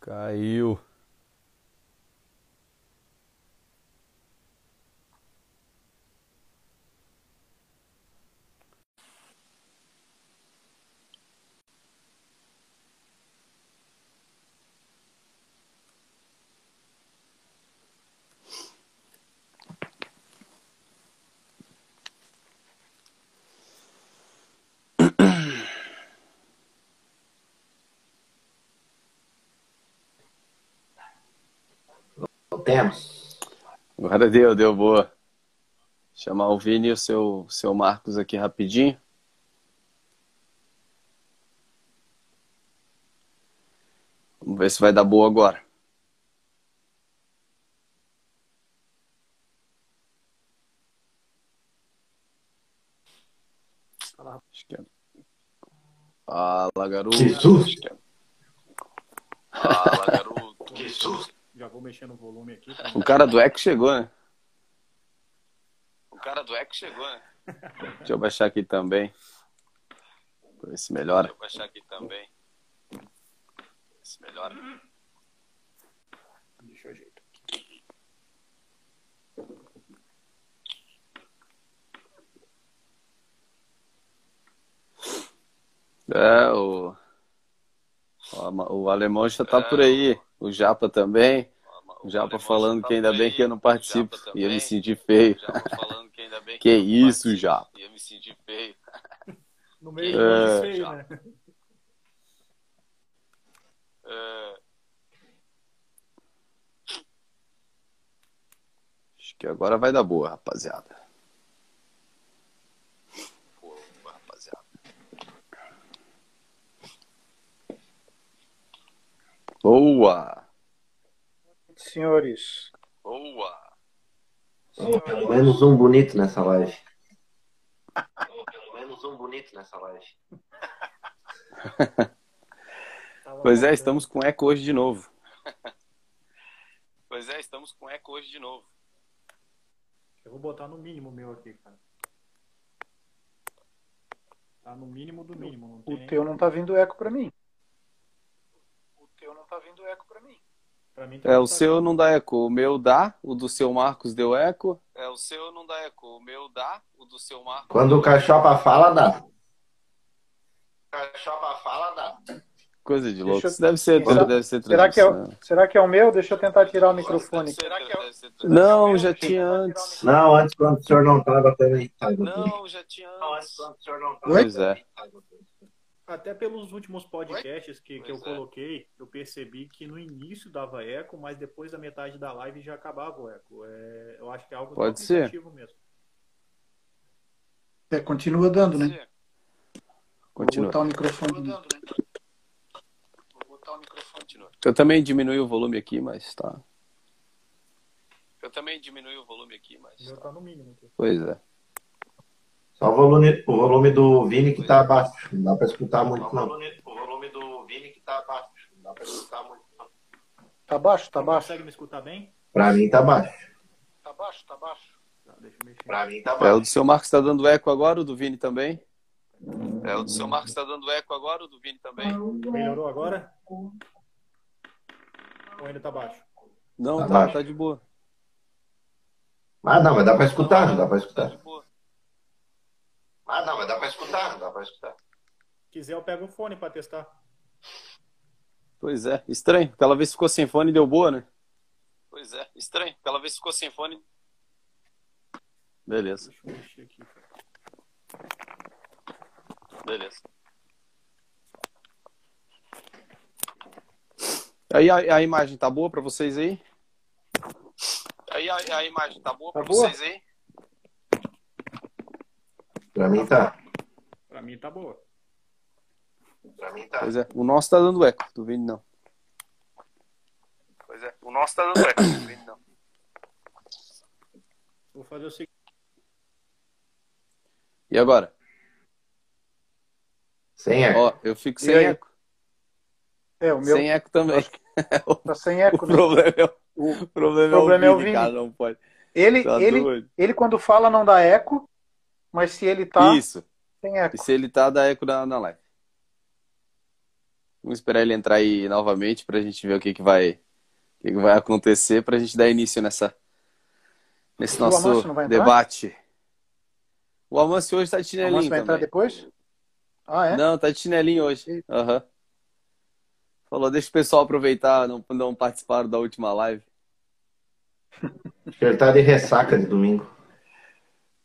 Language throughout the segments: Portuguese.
Caiu. Temos. Agora deu, deu boa. Chamar o Vini e o seu, seu Marcos aqui rapidinho. Vamos ver se vai dar boa agora. Acho que é. Fala, garoto. Que susto. Acho que é. Fala, garoto. Que susto. Já vou mexer no volume aqui. pra- O cara do Eco chegou, né? O cara do Eco chegou, né? Deixa eu baixar aqui também. Pra ver se melhora. Deixa eu baixar aqui também. Ver se melhora. Deixa eu ajeitar. É, o, o, o alemão já tá por aí. O Japa também. O Japa falando que ainda bem que eu não participo. Ia me sentir feio. Que isso, Japa. Ia me sentir feio. No meio É. do feio, né? Acho que agora vai dar boa, rapaziada. Boa, Boa! Senhores, Boa! Pelo menos um bonito nessa live. Pelo menos um bonito nessa live. Pois é, estamos com eco hoje de novo. Pois é, estamos com eco hoje de novo. Eu vou botar no mínimo meu aqui, cara. Tá no mínimo do mínimo. Não tem o nem- teu não tá vindo eco pra mim. O teu não tá vindo eco pra mim. Mim É, o tá- seu não dá eco, o meu dá, o do seu Marcos deu eco. É, o seu não dá eco, o meu dá, o do seu Marcos. Quando o cachopa fala, dá. Cachopa fala, dá. Coisa de louco. Eu- Isso deve ser, Será- deve ser Será que, é o, será que é o meu? Deixa eu tentar tirar o microfone. Não, já tinha antes. Não, antes quando o senhor não tava também. Não, já tinha antes. quando o senhor não Pois é. Até pelos últimos podcasts que, que eu é. coloquei, eu percebi que no início dava eco, mas depois da metade da live já acabava o eco. É, eu acho que é algo Pode ser. mesmo. É, continua dando, né? Vou Continua. botar o microfone. Continua. Eu também diminui o volume aqui, mas tá. Eu também diminui o volume aqui, mas O meu tá no mínimo aqui. Pois é. Só o volume, o volume do Vini que tá abaixo. Não dá pra escutar muito, não. O volume do Vini que tá abaixo. Não dá pra escutar muito. não. Tá baixo, tá baixo. Consegue me escutar bem? Pra mim tá baixo. Tá baixo, tá baixo. Tá, deixa eu mexer. Pra mim tá É, o baixo. do seu Marcos tá dando eco agora, o do Vini também. É, o do seu Marcos tá dando eco agora, o do Vini também. Melhorou agora? Ou ainda tá baixo? Não, Tá tá, baixo. tá de boa. Mas não, mas dá pra escutar, não dá Tá escutar. de boa. Ah, não, mas dá pra escutar, dá pra escutar. Se quiser, eu pego o fone pra testar. Pois é, estranho. Aquela vez ficou sem fone e deu boa, né? Pois é, estranho. Aquela vez ficou sem fone. Beleza, Deixa eu mexer aqui. beleza. Aí a, a imagem tá boa pra vocês aí? Aí a, a imagem tá boa Tá pra boa? vocês aí? Pra mim tá. Pra mim tá boa. Pra mim tá. Pois é, o nosso tá dando eco, do Vini não. Pois é, o nosso tá dando eco, do Vini não. Vou fazer o seguinte. E agora? Sem eco. Ó, eu fico sem eco. É, o meu Sem eco também. tá sem O eco, né? problema é o, O- o problema problema é é o o Vini, Vini. cara, não pode. Ele, Tá ele, doido. ele quando fala não dá eco, mas se ele tá, Isso. tem eco. E se ele tá, dá eco na, na live. Vamos esperar ele entrar aí novamente para a gente ver o que, que vai o que, que vai acontecer para a gente dar início nessa nesse O nosso vai entrar? debate. O Amâncio hoje está de O chinelinho Amâncio vai entrar também. depois? Ah, é? Não, tá de chinelinho hoje. Aham. Falou, deixa o pessoal aproveitar, não, não participaram da última live. Ele tá de ressaca de domingo.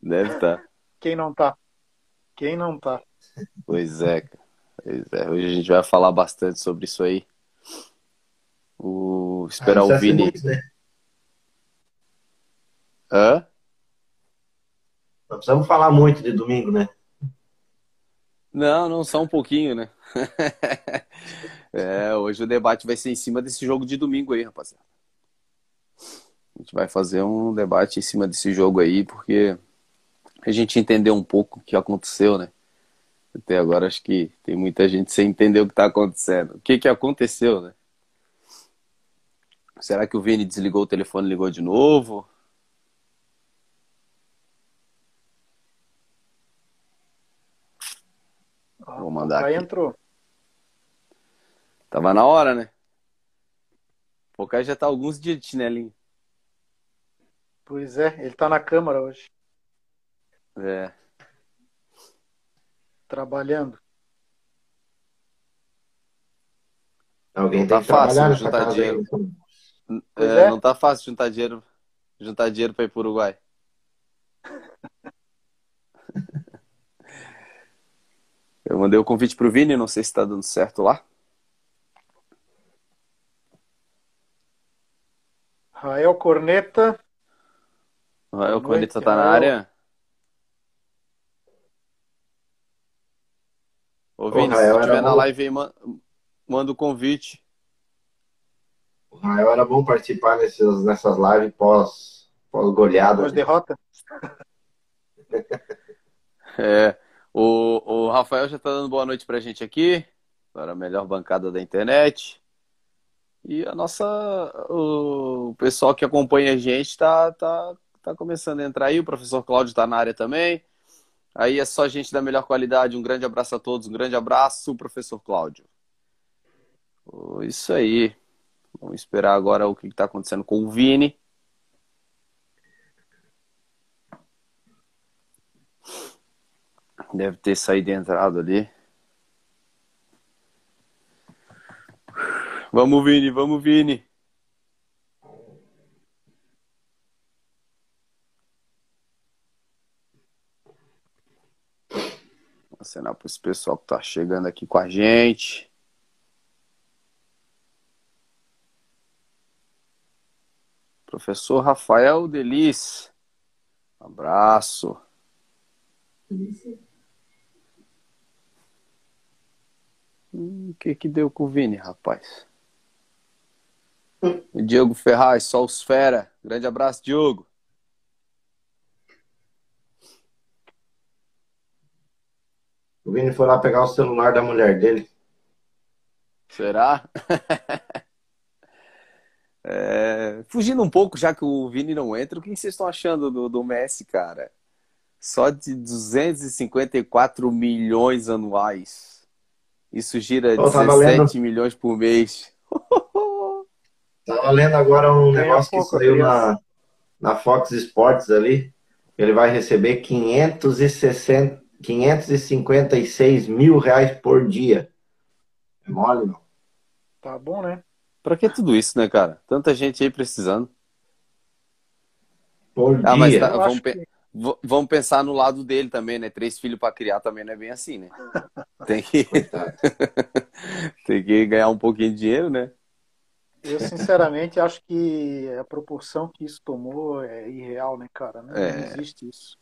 Deve estar. Quem não tá? Quem não tá? Pois é, cara. Pois é. Hoje a gente vai falar bastante sobre isso aí. O... Esperar Ah, o ser Vini. muito, né? Hã? Não precisamos falar muito de domingo, né? Não, não, só um pouquinho, né? É, hoje o debate vai ser em cima desse jogo de domingo aí, rapaziada. A gente vai fazer um debate em cima desse jogo aí, porque a gente entendeu um pouco o que aconteceu, né? Até agora acho que tem muita gente sem entender o que tá acontecendo. O que que aconteceu, né? Será que o Vini desligou o telefone e ligou de novo? Vou mandar Aí aqui. entrou. Tava na hora, né? O cara já tá alguns dias de chinelinho. Pois é, ele tá na câmara hoje, É. trabalhando. Alguém Não tem tá que fácil juntar dinheiro. aí. Pois É, é. Não tá fácil juntar dinheiro, juntar dinheiro para ir pro Uruguai. Eu mandei o convite pro Vini, não sei se tá dando certo lá. Rael Corneta, O Rael Corneta tá na Rael. área. Ô, Vini, se estiver na bom. live aí, man- manda o convite. O Rael era bom participar nesses, nessas lives pós, pós goleada. duas derrotas. É, o, o Rafael já tá dando boa noite pra gente aqui, para a melhor bancada da internet. E a nossa, o pessoal que acompanha a gente tá, tá, tá começando a entrar aí. O professor Cláudio tá na área também. Aí é só gente da melhor qualidade. Um grande abraço a todos, um grande abraço, professor Cláudio. Isso aí. Vamos esperar agora o que está acontecendo com o Vini. Deve ter saído e entrado ali. Vamos, Vini, vamos, Vini. Acenar para esse pessoal que tá chegando aqui com a gente. Professor Rafael Delis. Abraço. Hum, O que que deu com o Vini, rapaz? O Diogo Ferraz, só os fera. Grande abraço, Diogo. O Vini foi lá pegar o celular da mulher dele. Será? É, fugindo um pouco, já que o Vini não entra, o que vocês estão achando do, do Messi, cara? Só de 254 milhões anuais. Isso gira Eu tava 17 milhões por mês. Tava lendo agora um Ganha negócio que saiu criança. na, na Fox Sports ali. Ele vai receber 560, 556 mil reais por dia. É mole, não? Tá bom, né? Pra que tudo isso, né, cara? Tanta gente aí precisando. Por Ah, mas dia. tá- Eu vamos, pe- que- vamos pensar no lado dele também, né? Três filhos pra criar também não é bem assim, né? Tem que, Coitado. tem que ganhar um pouquinho de dinheiro, né? Eu, sinceramente, acho que a proporção que isso tomou é irreal, né, cara? Não, É. não existe isso.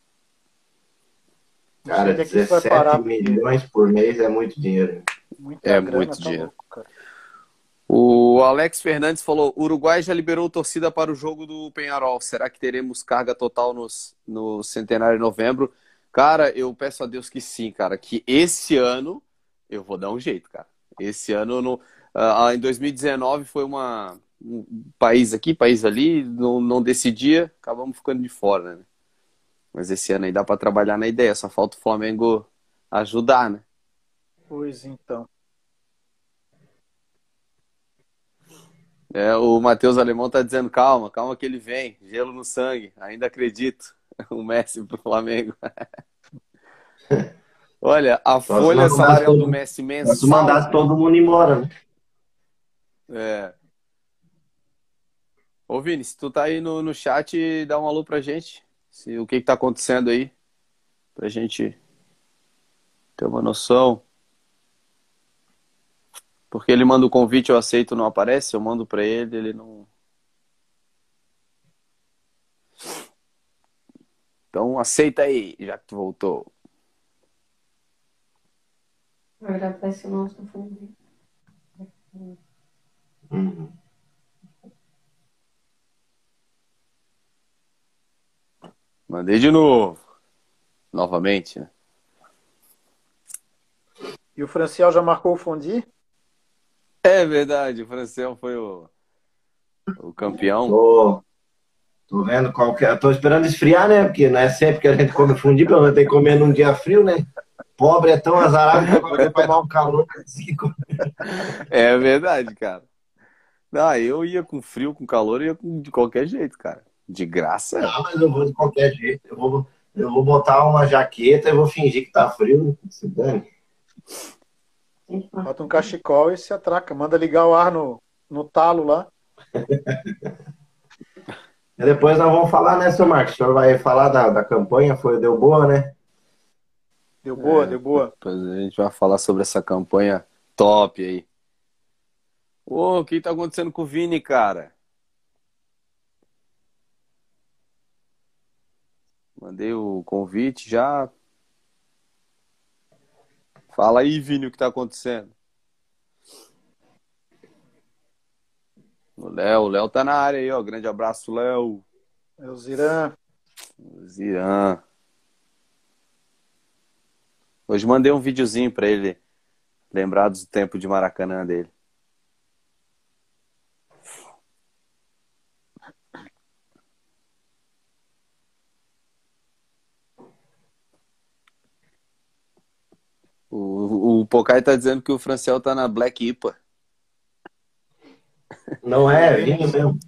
Cara, sei onde é que isso vai 17 parar, porque milhões por mês é muito dinheiro. muita É grana, muito tá dinheiro. louco. O Alex Fernandes falou: Uruguai já liberou torcida para o jogo do Penharol. Será que teremos carga total nos, no Centenário de Novembro? Cara, eu peço a Deus que sim, cara. Que esse ano eu vou dar um jeito, cara. Esse ano, no, ah, em 2019, foi uma, um país aqui, país ali, não, não decidia, acabamos ficando de fora, né? Mas esse ano aí dá para trabalhar na ideia, só falta o Flamengo ajudar, né? Pois então. É, o Matheus Alemão tá dizendo, calma, calma que ele vem, gelo no sangue, ainda acredito. O Messi pro Flamengo. Olha, a Posso folha salarial do Messi mensal. Posso mandar todo mundo embora, né? É. Ô Vini, se tu tá aí no, no chat, dá um alô pra gente. Se, o que que tá acontecendo aí. Pra gente ter uma noção. Porque ele manda o convite, eu aceito, não aparece. Eu mando pra ele, ele não. Então aceita aí, já que tu voltou. Agora aparece o nosso fundo. Uhum. Mandei de novo. Novamente, né? E o Franciel já marcou o fundi? É verdade, o Franciel foi o, o campeão. Tô, tô vendo qual que é. Tô esperando esfriar, né? Porque não é sempre que a gente come fundi, pelo menos tem que comer num dia frio, né? Pobre é tão azarado que vai tomar um calor. É verdade, cara. Não, eu ia com frio, com calor, ia de qualquer jeito, cara. De graça. Não, mas eu vou de qualquer jeito. Eu vou, eu vou botar uma jaqueta e vou fingir que tá frio. Se dane. Bota um cachecol e se atraca. Manda ligar o ar no, no talo lá. e depois nós vamos falar, né, seu Marcos? O senhor vai falar da, da campanha, foi, deu boa, né? Deu boa, é, deu boa. Depois a gente vai falar sobre essa campanha top aí. Ô, o que tá acontecendo com o Vini, cara? Mandei o convite já. Fala aí, Vini, o que tá acontecendo? O Léo, o Léo tá na área aí, ó. Grande abraço, Léo. É o Ziran. O Ziran. Hoje mandei um videozinho para ele lembrar do tempo de Maracanã dele. O, o Pocai tá dizendo que o Franciel tá na Black IPA. Não é, é vinho mesmo.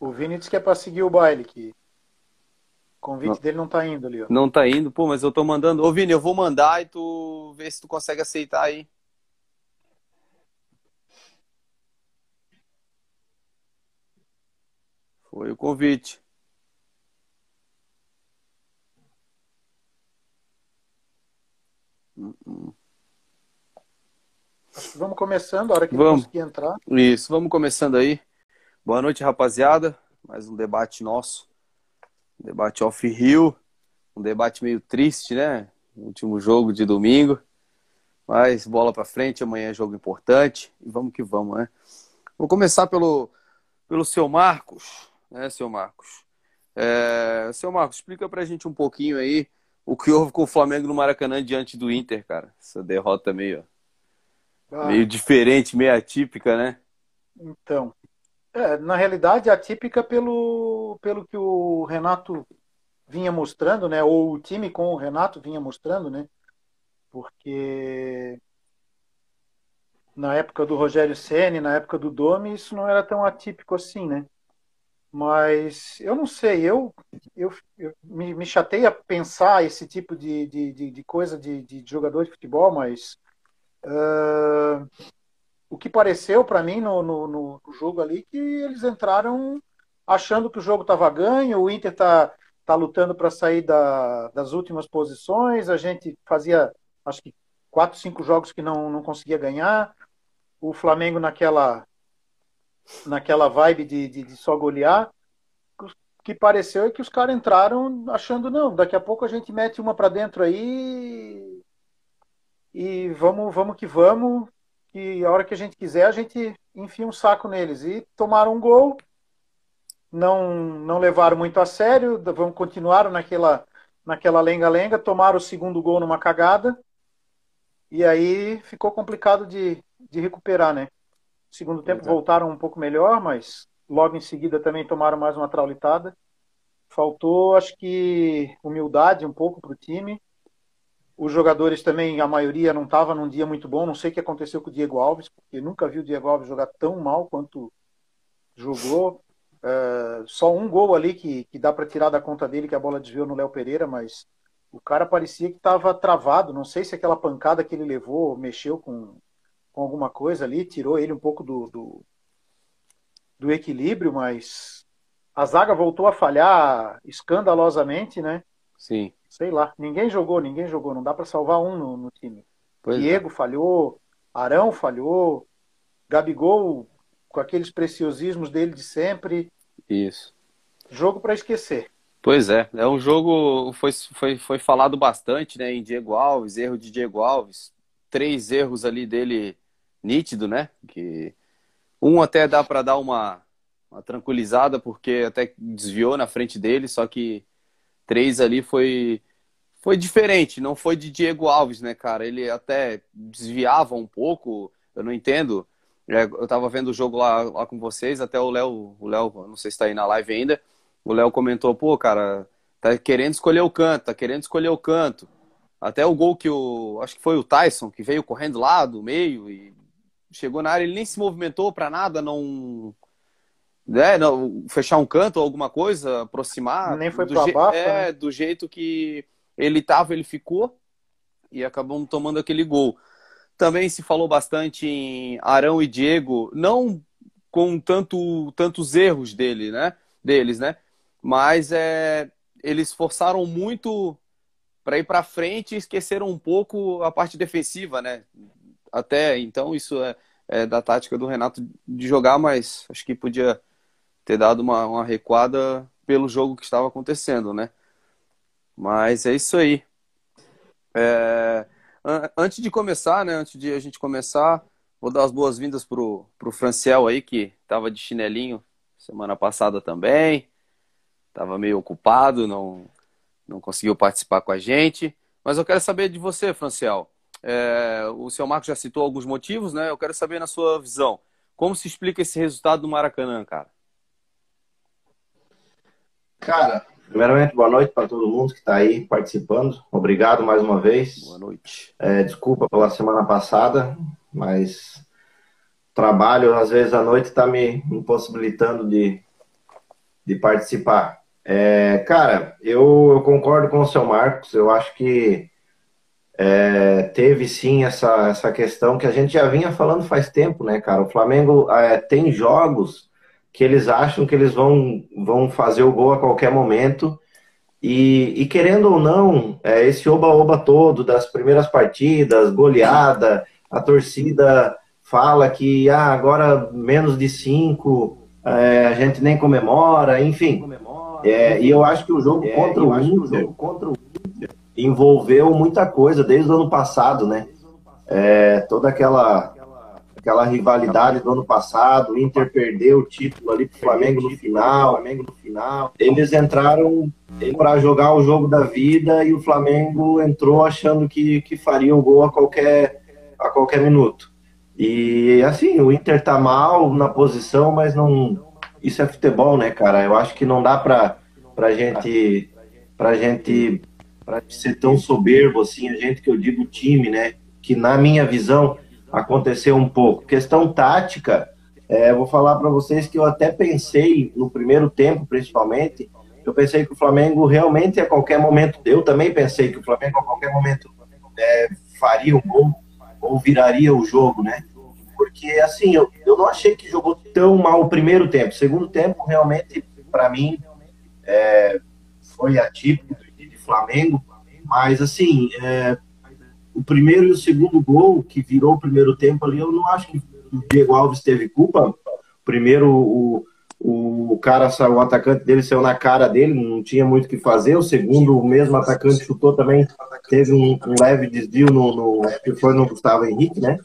O Vini disse que é pra seguir o baile, que o convite não, dele não tá indo ali, ó. Não tá indo? Pô, mas eu tô mandando. Ô, Vini, eu vou mandar e tu vê se tu consegue aceitar aí. Foi o convite. Vamos começando, a hora que vamos. conseguir entrar. Isso, vamos começando aí. Boa noite, rapaziada. Mais um debate nosso. Um debate off-rio. Um debate meio triste, né? Último jogo de domingo. Mas bola para frente, amanhã é jogo importante. E vamos que vamos, né? Vou começar pelo, pelo seu Marcos, né, seu Marcos? É, seu Marcos, explica pra gente um pouquinho aí o que houve com o Flamengo no Maracanã diante do Inter, cara. Essa derrota meio, ah. meio diferente, meio atípica, né? Então, é, na realidade, atípica pelo, pelo que o Renato vinha mostrando, né? Ou o time com o Renato vinha mostrando, né? Porque na época do Rogério Ceni, na época do Domi, isso não era tão atípico assim, né? Mas eu não sei, eu, eu, eu me, me chateia pensar esse tipo de, de, de, de coisa de, de, jogador de futebol, mas uh, o que pareceu para mim no, no, no, jogo ali que eles entraram achando que o jogo estava ganho, o Inter está tá lutando para sair da, das últimas posições, a gente fazia acho que quatro, cinco jogos que não, não conseguia ganhar, o Flamengo naquela naquela vibe de, de, de só golear. Que pareceu é que os caras entraram achando, não, daqui a pouco a gente mete uma para dentro aí e vamos, vamos que vamos. E a hora que a gente quiser, a gente enfia um saco neles. E tomaram um gol, não, não levaram muito a sério, vão continuar naquela naquela lenga-lenga, tomaram o segundo gol numa cagada, e aí ficou complicado de, de recuperar, né? Segundo tempo Exato. voltaram um pouco melhor, mas logo em seguida também tomaram mais uma traulitada. Faltou, acho que, humildade um pouco para o time. os jogadores também, a maioria não estava num dia muito bom. Não sei o que aconteceu com o Diego Alves, porque nunca vi o Diego Alves jogar tão mal quanto jogou. Uh, só um gol ali que, que dá para tirar da conta dele, que a bola desviou no Léo Pereira, mas o cara parecia que estava travado. Não sei se aquela pancada que ele levou mexeu com, com alguma coisa ali, tirou ele um pouco do, do, do equilíbrio, mas a zaga voltou a falhar escandalosamente, né? Sim. Sei lá, ninguém jogou, ninguém jogou, não dá para salvar um no, no time. Pois é. Diego falhou, Arão falhou, Gabigol com aqueles preciosismos dele de sempre. Isso. Jogo para esquecer. Pois é, é um jogo foi, foi, foi falado bastante, né, em Diego Alves, erro de Diego Alves, três erros ali dele nítido, né? Que um até dá para dar uma, uma tranquilizada porque até desviou na frente dele, só que três ali foi foi diferente, não foi de Diego Alves, né, cara? Ele até desviava um pouco, eu não entendo. É, eu tava vendo o jogo lá, lá com vocês, até o Léo, o Léo, não sei se tá aí na live ainda, o Léo comentou, pô, cara, tá querendo escolher o canto, tá querendo escolher o canto. Até o gol que o, acho que foi o Tyson, que veio correndo lá do meio e chegou na área, ele nem se movimentou para nada, não né, não, fechar um canto ou alguma coisa, aproximar. Nem foi do pra je- baixo, É, né? do jeito que ele tava, ele ficou e acabamos tomando aquele gol. Também se falou bastante em Arão e Diego, não com tanto, tantos erros dele, né? Deles, né? Mas é, eles forçaram muito para ir para frente e esqueceram um pouco a parte defensiva, né? Até então isso é, é da tática do Renato de jogar, mas acho que podia ter dado uma, uma recuada pelo jogo que estava acontecendo, né? Mas é isso aí. É, an- antes de começar, né? Antes de a gente começar, vou dar as boas-vindas pro, pro Franciel aí, que estava de chinelinho semana passada também. Estava meio ocupado, não, não conseguiu participar com a gente. Mas eu quero saber de você, Franciel. É, o seu Marco já citou alguns motivos, né? Eu quero saber na sua visão. Como se explica esse resultado do Maracanã, cara? Cara, primeiramente, boa noite para todo mundo que está aí participando. Obrigado mais uma vez. Boa noite. É, desculpa pela semana passada, mas trabalho, às vezes, à noite está me impossibilitando de, de participar. É, cara, eu, eu concordo com o seu Marcos. Eu acho que é, teve sim essa, essa questão que a gente já vinha falando faz tempo, né, cara? O Flamengo é, tem jogos que eles acham que eles vão, vão fazer o gol a qualquer momento. E, e querendo ou não, é, esse oba-oba todo das primeiras partidas, goleada, a torcida fala que ah, agora menos de cinco, é, a gente nem comemora, enfim. É, e eu acho que o jogo contra o Inter envolveu muita coisa desde o ano passado, né? É, toda aquela aquela rivalidade do ano passado, o Inter perdeu o título ali pro Flamengo no final, Flamengo no final. Eles entraram para jogar o jogo da vida e o Flamengo entrou achando que, que faria um gol a qualquer a qualquer minuto. E assim, o Inter tá mal na posição, mas não isso é futebol, né, cara? Eu acho que não dá pra, pra gente pra gente pra ser tão soberbo assim, a gente que eu digo time, né? Que na minha visão aconteceu um pouco. Questão tática, é, vou falar para vocês que eu até pensei no primeiro tempo, principalmente, eu pensei que o Flamengo realmente a qualquer momento, eu também pensei que o Flamengo a qualquer momento é, faria um gol ou viraria o jogo, né? Porque assim, eu, eu não achei que jogou tão mal o primeiro tempo. O segundo tempo, realmente, para mim, é, foi atípico Flamengo, mas assim, é, o primeiro e o segundo gol que virou o primeiro tempo ali, eu não acho que o Diego Alves teve culpa. Primeiro, o, o cara, o atacante dele saiu na cara dele, não tinha muito o que fazer. O segundo, o mesmo atacante chutou também, teve um, um leve desvio no, no, que foi no Gustavo Henrique, né?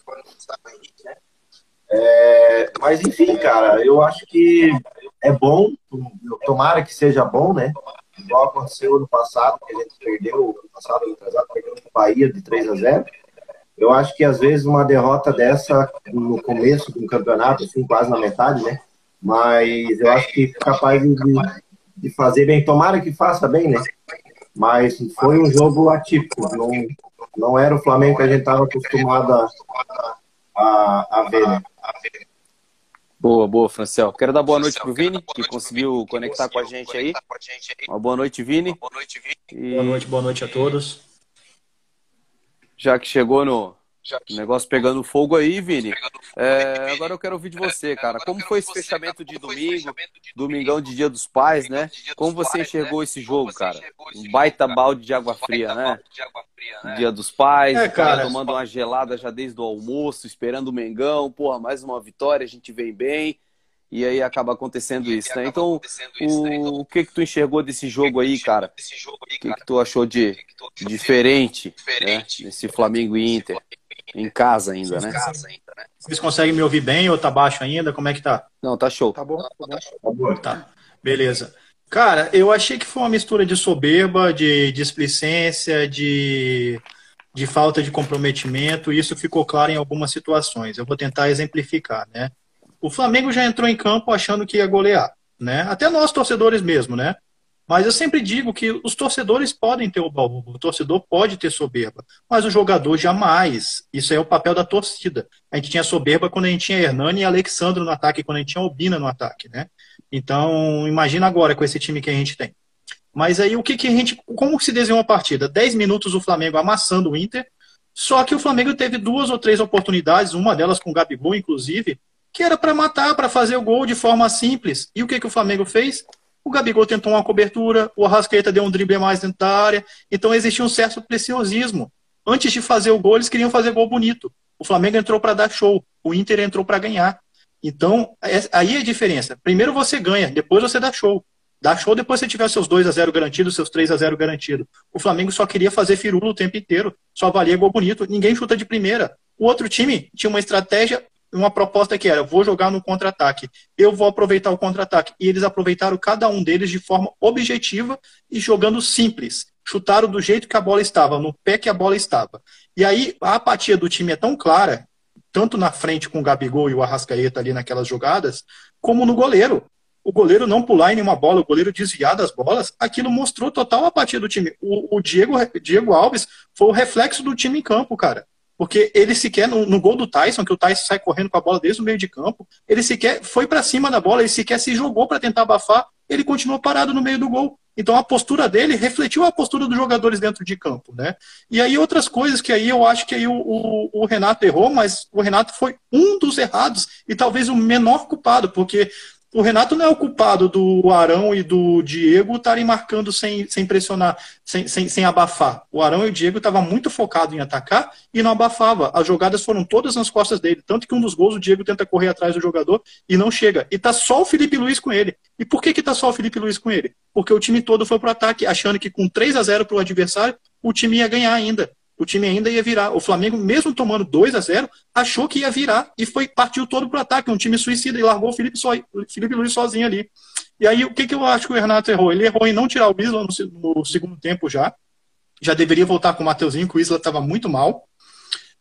É, mas enfim, cara, eu acho que é bom, tomara que seja bom, né? Igual aconteceu ano passado, que a gente perdeu, ano passado, atrasado, perdeu no Bahia de 3 a 0 Eu acho que às vezes uma derrota dessa no começo do campeonato, assim, quase na metade, né? Mas eu acho que capaz de, de fazer bem. Tomara que faça bem, né? Mas foi um jogo atípico. Não, Não era o Flamengo que a gente estava acostumado a, a, a ver, né? Boa, boa, Franciel. Quero dar boa noite pro Vini, que conseguiu conectar com a gente aí. Uma boa noite, Vini. E... Boa noite, boa noite a todos. Já que chegou no, o negócio pegando fogo aí, Vini. É, agora eu quero ouvir de você, cara. Como foi esse fechamento de domingo, domingão de Dia dos Pais, né? Como você enxergou esse jogo, cara? Um baita balde de água fria, né? Dia dos Pais, é, cara, tomando uma gelada já desde o almoço, esperando o Mengão. Porra, mais uma vitória, a gente vem bem. E aí acaba acontecendo isso, né? Então, o, o que que tu enxergou desse jogo aí, cara? O que que tu achou de diferente, né? Nesse Flamengo e Inter? Em casa ainda, né? Vocês conseguem me ouvir bem ou tá baixo ainda? Como é que tá? Não, tá show. Tá bom? Tá, bom. Tá, bom. tá. Beleza. Cara, eu achei que foi uma mistura de soberba, de displicência, de, de falta de comprometimento, e isso ficou claro em algumas situações. Eu vou tentar exemplificar, né? O Flamengo já entrou em campo achando que ia golear, né? Até nós torcedores mesmo, né? Mas eu sempre digo que os torcedores podem ter o baú, o torcedor pode ter soberba, mas o jogador jamais. Isso é o papel da torcida. A gente tinha soberba quando a gente tinha Hernani e Alexandre no ataque, quando a gente tinha Albina no ataque, né? Então, imagina agora com esse time que a gente tem. Mas aí o que, que a gente. Como se desenhou a partida? 10 minutos o Flamengo amassando o Inter. Só que o Flamengo teve duas ou três oportunidades, uma delas com o Gabigol, inclusive, que era para matar, para fazer o gol de forma simples. E o que, que o Flamengo fez? O Gabigol tentou uma cobertura, o Arrascaeta deu um drible mais dentro da área. Então existia um certo preciosismo. Antes de fazer o gol, eles queriam fazer gol bonito. O Flamengo entrou para dar show, o Inter entrou para ganhar. Então, é, aí é a diferença. Primeiro você ganha, depois você dá show. Dá show depois você tiver seus 2 a 0 garantidos, seus 3 a 0 garantido. O Flamengo só queria fazer firula o tempo inteiro, só valia gol bonito, ninguém chuta de primeira. O outro time tinha uma estratégia uma proposta que era: vou jogar no contra-ataque, eu vou aproveitar o contra-ataque. E eles aproveitaram cada um deles de forma objetiva e jogando simples. Chutaram do jeito que a bola estava, no pé que a bola estava. E aí a apatia do time é tão clara, tanto na frente com o Gabigol e o Arrascaeta ali naquelas jogadas, como no goleiro. O goleiro não pular em nenhuma bola, o goleiro desviar das bolas, aquilo mostrou total apatia do time. O, o Diego, Diego Alves foi o reflexo do time em campo, cara. Porque ele sequer, no, no, gol do Tyson, que o Tyson sai correndo com a bola desde o meio de campo, ele sequer foi para cima da bola, ele sequer se jogou para tentar abafar, ele continuou parado no meio do gol. Então a postura dele refletiu a postura dos jogadores dentro de campo, né? E aí outras coisas que aí eu acho que aí o, o, o Renato errou, mas o Renato foi um dos errados e talvez o menor culpado, porque o Renato não é o culpado do Arão e do Diego estarem marcando sem, sem pressionar, sem, sem, sem abafar. O Arão e o Diego estavam muito focados em atacar e não abafava. As jogadas foram todas nas costas dele. Tanto que um dos gols o Diego tenta correr atrás do jogador e não chega. E tá só o Felipe Luiz com ele. E por que que tá só o Felipe Luiz com ele? Porque o time todo foi pro ataque, achando que com 3 a 0 pro adversário, o time ia ganhar ainda o time ainda ia virar. O Flamengo, mesmo tomando 2 a 0 achou que ia virar e foi partiu todo para o ataque. Um time suicida e largou o Felipe, so, Felipe Luiz sozinho ali. E aí, o que, que eu acho que o Renato errou? Ele errou em não tirar o Isla no, no segundo tempo já. Já deveria voltar com o Mateuzinho, que o Isla estava muito mal.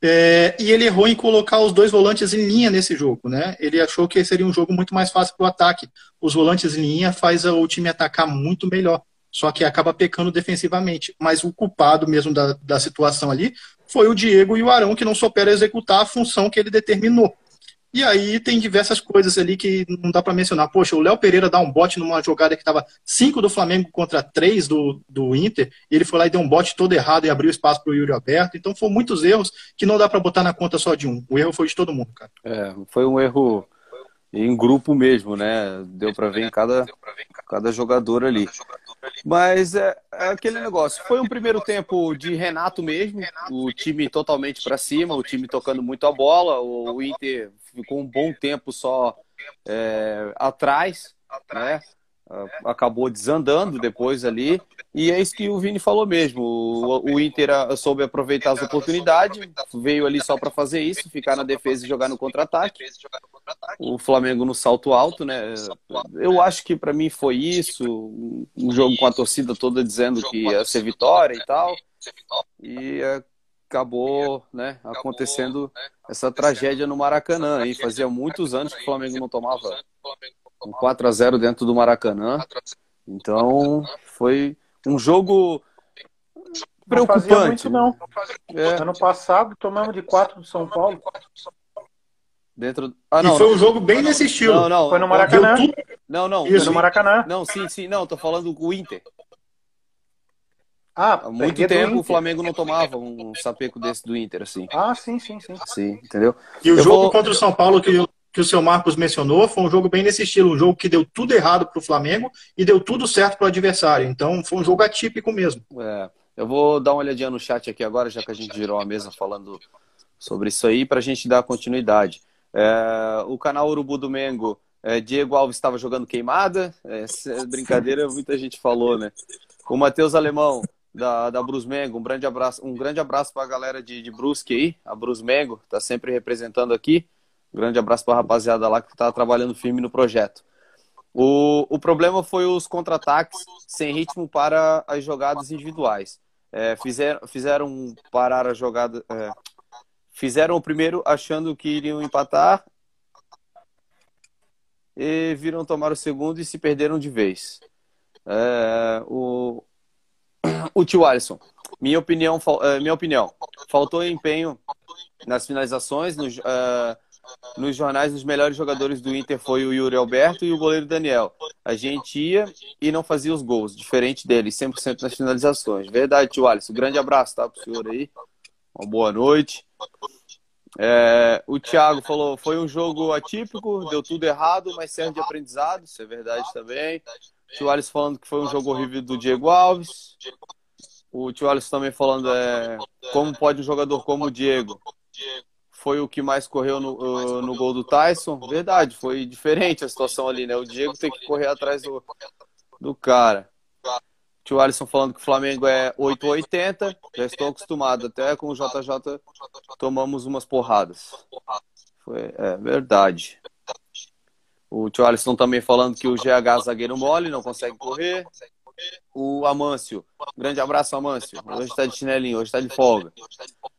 É, e ele errou em colocar os dois volantes em linha nesse jogo, né? Ele achou que seria um jogo muito mais fácil para o ataque. Os volantes em linha faz o time atacar muito melhor só que acaba pecando defensivamente. Mas o culpado mesmo da, da situação ali foi o Diego e o Arão, que não souberam executar a função que ele determinou. E aí tem diversas coisas ali que não dá para mencionar. Poxa, o Léo Pereira dá um bote numa jogada que estava 5 do Flamengo contra 3 do, do Inter, e ele foi lá e deu um bote todo errado e abriu espaço para o Yuri Alberto. Então foram muitos erros que não dá para botar na conta só de um. O erro foi de todo mundo, cara. É, foi um erro em grupo mesmo, né? Deu para ver em cada, cada jogador ali. Mas é, é, aquele negócio. Foi um primeiro tempo de Renato mesmo, o time totalmente para cima, o time tocando muito a bola. O Inter ficou um bom tempo só é, atrás, né? Acabou desandando depois ali. E é isso que o Vini falou mesmo. O, o Inter soube aproveitar as oportunidades, veio ali só para fazer isso, ficar na defesa e jogar no contra-ataque. O Flamengo no salto alto, né? Eu acho que para mim foi isso. Um jogo com a torcida toda dizendo que ia ser vitória e tal. E acabou né, acontecendo essa tragédia no Maracanã. E fazia muitos anos que o Flamengo não tomava um 4 a 0 dentro do Maracanã. Então foi um jogo Não fazia preocupante. muito, não. É, Ano passado tomamos de 4 do São Paulo. dentro. Ah, e não. foi não, um jogo bem nesse estilo. não, não. Foi no Maracanã. tudo. Não, não. Isso. Foi no Maracanã. Não, sim, sim, não, tô falando o Inter. Ah, Há muito tempo o. Flamengo não tomava um sapeco desse do Inter, assim. Ah, sim, sim, sim. Sim, entendeu? E o Eu jogo vou- contra o São Paulo que, que o seu Marcos mencionou foi um jogo bem nesse estilo, um jogo que deu tudo errado para o Flamengo e deu tudo certo para o adversário. Então foi um jogo atípico mesmo. É, eu vou dar uma olhadinha no chat aqui agora, já que a gente girou a mesa falando sobre isso aí, para a gente dar continuidade. É, o canal Urubu do Mengo, é, Diego Alves estava jogando queimada, essa brincadeira muita gente falou, né? O Matheus Alemão, da, da Brus Mengo, um grande abraço, um grande abraço para a galera de, de Brusque aí, a Brus Mengo, tá sempre representando aqui. Grande abraço para a rapaziada lá que está trabalhando firme no projeto. O, o problema foi os contra-ataques sem ritmo para as jogadas individuais. É, fizeram, fizeram parar a jogada. é, fizeram o primeiro achando que iriam empatar e viram tomar o segundo e se perderam de vez. É, o, o tio Alisson, minha opinião, é, minha opinião, faltou empenho nas finalizações, nos, é, nos jornais, os melhores jogadores do Inter foi o Yuri Alberto e o goleiro Daniel. A gente ia e não fazia os gols, diferente deles, 100% nas finalizações. Verdade, tio Alisson. Grande abraço, tá, pro senhor aí. Uma boa noite. É, o Thiago falou, foi um jogo atípico, deu tudo errado, mas serve de aprendizado, isso é verdade também. O tio Alisson falando que foi um jogo horrível do Diego Alves. O tio Alisson também falando é, como pode um jogador como o Diego foi o que mais correu no, uh, no gol do Tyson. Verdade, foi diferente a situação ali, né? O Diego tem que correr atrás do, do cara. Tio Alisson falando que o Flamengo é 880. Já estou acostumado. Até com o JJ tomamos umas porradas. Foi, é verdade. O tio Alisson também falando que o GH zagueiro mole, não consegue correr. O Amâncio, grande abraço, Amâncio. Hoje está de chinelinho, hoje está de folga.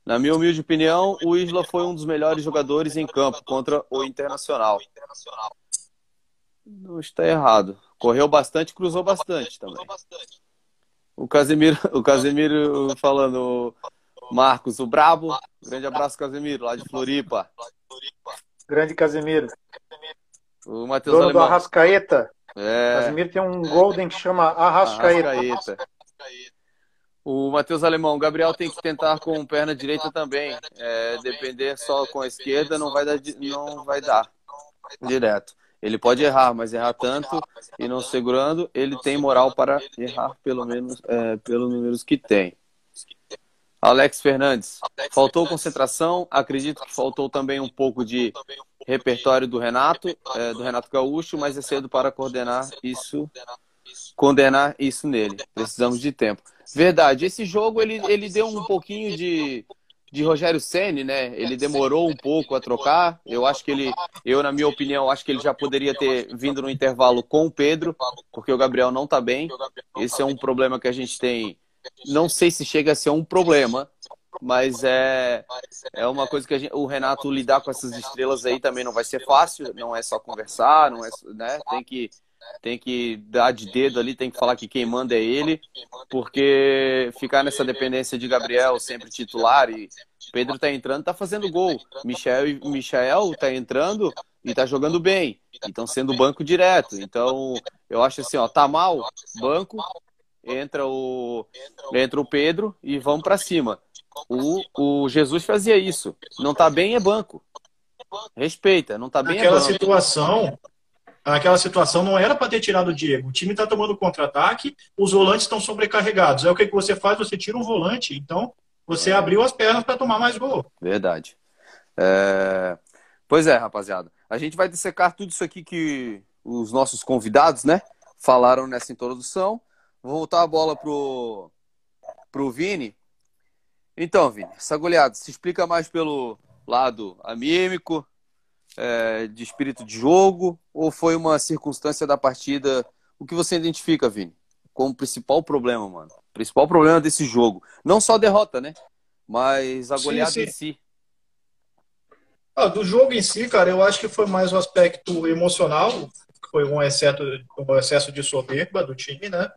Na minha humilde opinião, o Isla foi um dos melhores jogadores em campo contra o Internacional. Não está errado. Correu bastante, cruzou bastante também. O Casemiro, o Casemiro falando, Marcos, o Brabo. Grande abraço, Casemiro, lá de Floripa. Grande Casemiro. O Matheus Dono do Alemão. Arrascaeta. É, Casemiro tem um golden que chama Arrascaeta. Arrascaeta. O Matheus Alemão, o Gabriel tem que tentar com perna direita também. É, depender só com a esquerda não vai dar, não vai dar direto. Ele pode errar, mas errar tanto e não segurando, ele tem moral para errar pelo menos é, pelos números que tem. Alex Fernandes, faltou concentração. Acredito que faltou também um pouco de repertório do Renato, é, do Renato Gaúcho, mas é cedo para coordenar isso, condenar isso nele. Precisamos de tempo. Verdade. Esse jogo ele, ele deu um pouquinho de, de Rogério Ceni, né? Ele demorou um pouco a trocar. Eu acho que ele, eu na minha opinião, acho que ele já poderia ter vindo no intervalo com o Pedro, porque o Gabriel não tá bem. Esse é um problema que a gente tem. Não sei se chega a ser um problema, mas é, é uma coisa que gente, o Renato lidar com essas estrelas aí também não vai ser fácil. Não é só conversar, não é, né? Tem que tem que dar de dedo ali, tem que falar que quem manda é ele, porque ficar nessa dependência de Gabriel sempre titular e Pedro tá entrando, tá fazendo gol. Michel, Michel tá entrando e tá jogando bem. E estão sendo banco direto. Então, eu acho assim, ó, tá mal, banco, entra o entra o Pedro e vamos para cima. O, o Jesus fazia isso. Não tá bem é banco. Respeita, não tá bem é Naquela banco. situação, naquela situação não era para ter tirado o Diego. O time está tomando contra-ataque, os volantes estão sobrecarregados. É o que que você faz? Você tira um volante. Então, você abriu as pernas para tomar mais gol. Verdade. É, Pois é, rapaziada. A gente vai dissecar tudo isso aqui que os nossos convidados, né, falaram nessa introdução. Vou voltar a bola pro, pro Vini. Então, Vini, essa goleada se explica mais pelo lado anímico, é, de espírito de jogo, ou foi uma circunstância da partida? O que você identifica, Vini, como principal problema, mano? Principal problema desse jogo. Não só a derrota, né? Mas a Sim, goleada sim. em si. Ah, do jogo em si, cara, eu acho que foi mais um aspecto emocional, foi um excesso, um excesso de soberba do time, né?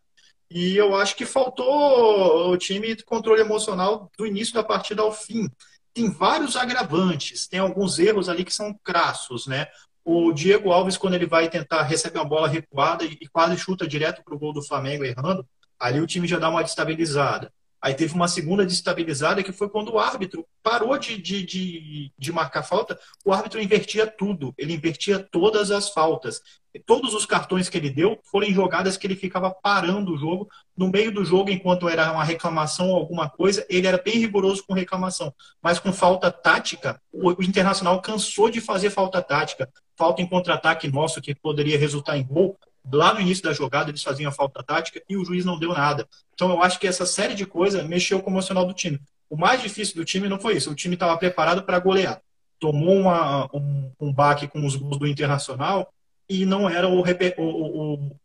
E eu acho que faltou o time controle emocional do início da partida ao fim. Tem vários agravantes, tem alguns erros ali que são crassos, né? O Diego Alves, quando ele vai tentar receber uma bola recuada e quase chuta direto para o gol do Flamengo errando, ali o time já dá uma destabilizada. Aí teve uma segunda destabilizada que foi quando o árbitro parou de, de, de, de, marcar falta, o árbitro invertia tudo, ele invertia todas as faltas. Todos os cartões que ele deu foram jogadas que ele ficava parando o jogo. No meio do jogo, enquanto era uma reclamação ou alguma coisa, ele era bem rigoroso com reclamação. Mas com falta tática, o Internacional cansou de fazer falta tática. Falta em contra-ataque nosso, que poderia resultar em gol, lá no início da jogada eles faziam a falta tática e o juiz não deu nada. Então eu acho que essa série de coisas mexeu com o emocional do time. O mais difícil do time não foi isso, o time estava preparado para golear. Tomou uma, um, um baque com os gols do Internacional e não era o, o, o,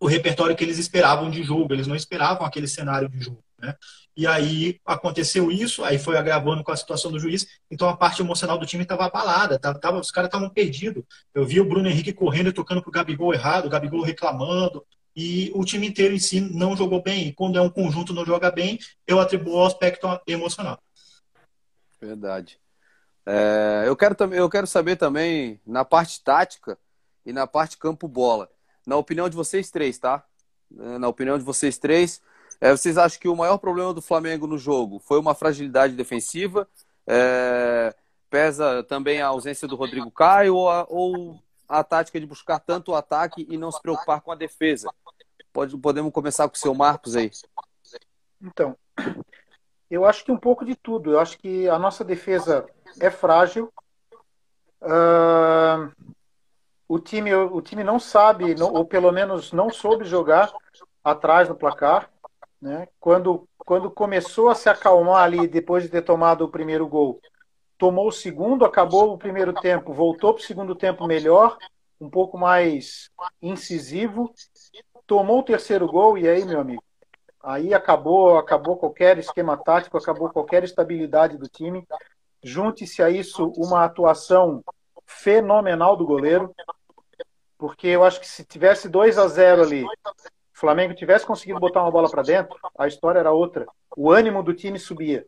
o repertório que eles esperavam de jogo, eles não esperavam aquele cenário de jogo. Né? E aí aconteceu isso, aí foi agravando com a situação do juiz, então a parte emocional do time estava abalada, tava, os caras estavam perdidos. Eu vi o Bruno Henrique correndo e tocando pro Gabigol errado, o Gabigol reclamando, e o time inteiro em si não jogou bem. E quando é um conjunto não joga bem, eu atribuo ao aspecto emocional. Verdade. É, eu, quero, eu quero saber também, na parte tática e na parte campo-bola, na opinião de vocês três, tá? Na opinião de vocês três, é, vocês acham que o maior problema do Flamengo no jogo foi uma fragilidade defensiva? É, pesa também a ausência do Rodrigo Caio ou a, ou a tática de buscar tanto o ataque e não se preocupar com a defesa? Pode, podemos começar com o seu Marcos aí. Então, eu acho que um pouco de tudo. Eu acho que a nossa defesa é frágil. Uh, o, time, o time não sabe, ou pelo menos não soube jogar atrás no placar. Né? Quando, quando começou a se acalmar ali, depois de ter tomado o primeiro gol, tomou o segundo, acabou o primeiro tempo, voltou para o segundo tempo melhor, um pouco mais incisivo, tomou o terceiro gol e aí, meu amigo, aí acabou, acabou qualquer esquema tático, acabou qualquer estabilidade do time. Junte-se a isso uma atuação fenomenal do goleiro, porque eu acho que se tivesse 2 a 0 ali Flamengo tivesse conseguido botar uma bola para dentro, a história era outra. O ânimo do time subia.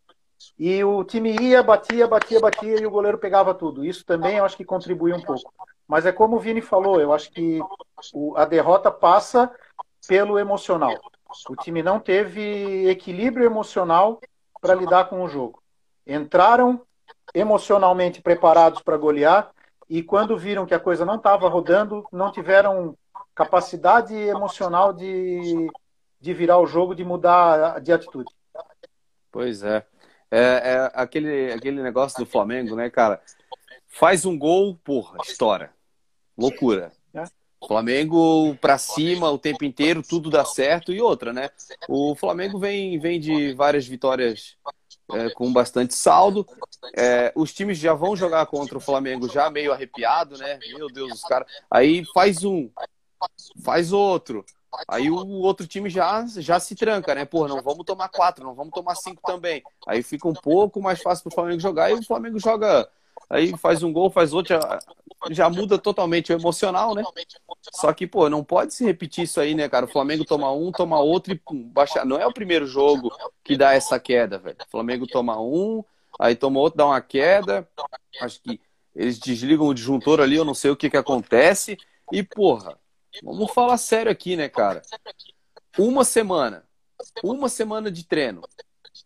E o time ia, batia, batia, batia e o goleiro pegava tudo. Isso também eu acho que contribui um pouco. Mas é como o Vini falou, eu acho que a derrota passa pelo emocional. O time não teve equilíbrio emocional para lidar com o jogo. Entraram emocionalmente preparados para golear e quando viram que a coisa não estava rodando, não tiveram capacidade emocional de, de virar o jogo, de mudar de atitude. Pois é. É, é aquele, aquele negócio do Flamengo, né, cara? Faz um gol, porra, estoura. Loucura. É. Flamengo pra cima o tempo inteiro, tudo dá certo. E outra, né? O Flamengo vem, vem de várias vitórias é, com bastante saldo. É, os times já vão jogar contra o Flamengo já meio arrepiado, né? Meu Deus, os caras. Aí faz um, faz outro. Aí o outro time já, já se tranca, né? Pô, não vamos tomar quatro, não vamos tomar cinco também. Aí fica um pouco mais fácil para o Flamengo jogar e o Flamengo joga. Aí faz um gol, faz outro, já, já muda totalmente o emocional, né? Só que, pô, não pode se repetir isso aí, né, cara? O Flamengo toma um, toma outro e pum, baixa. Não é o primeiro jogo que dá essa queda, velho. O Flamengo toma um, aí toma outro, dá uma queda. Acho que eles desligam o disjuntor ali, eu não sei o que que acontece. E, porra, Vamos falar sério aqui, né, cara? Uma semana. Uma semana de treino.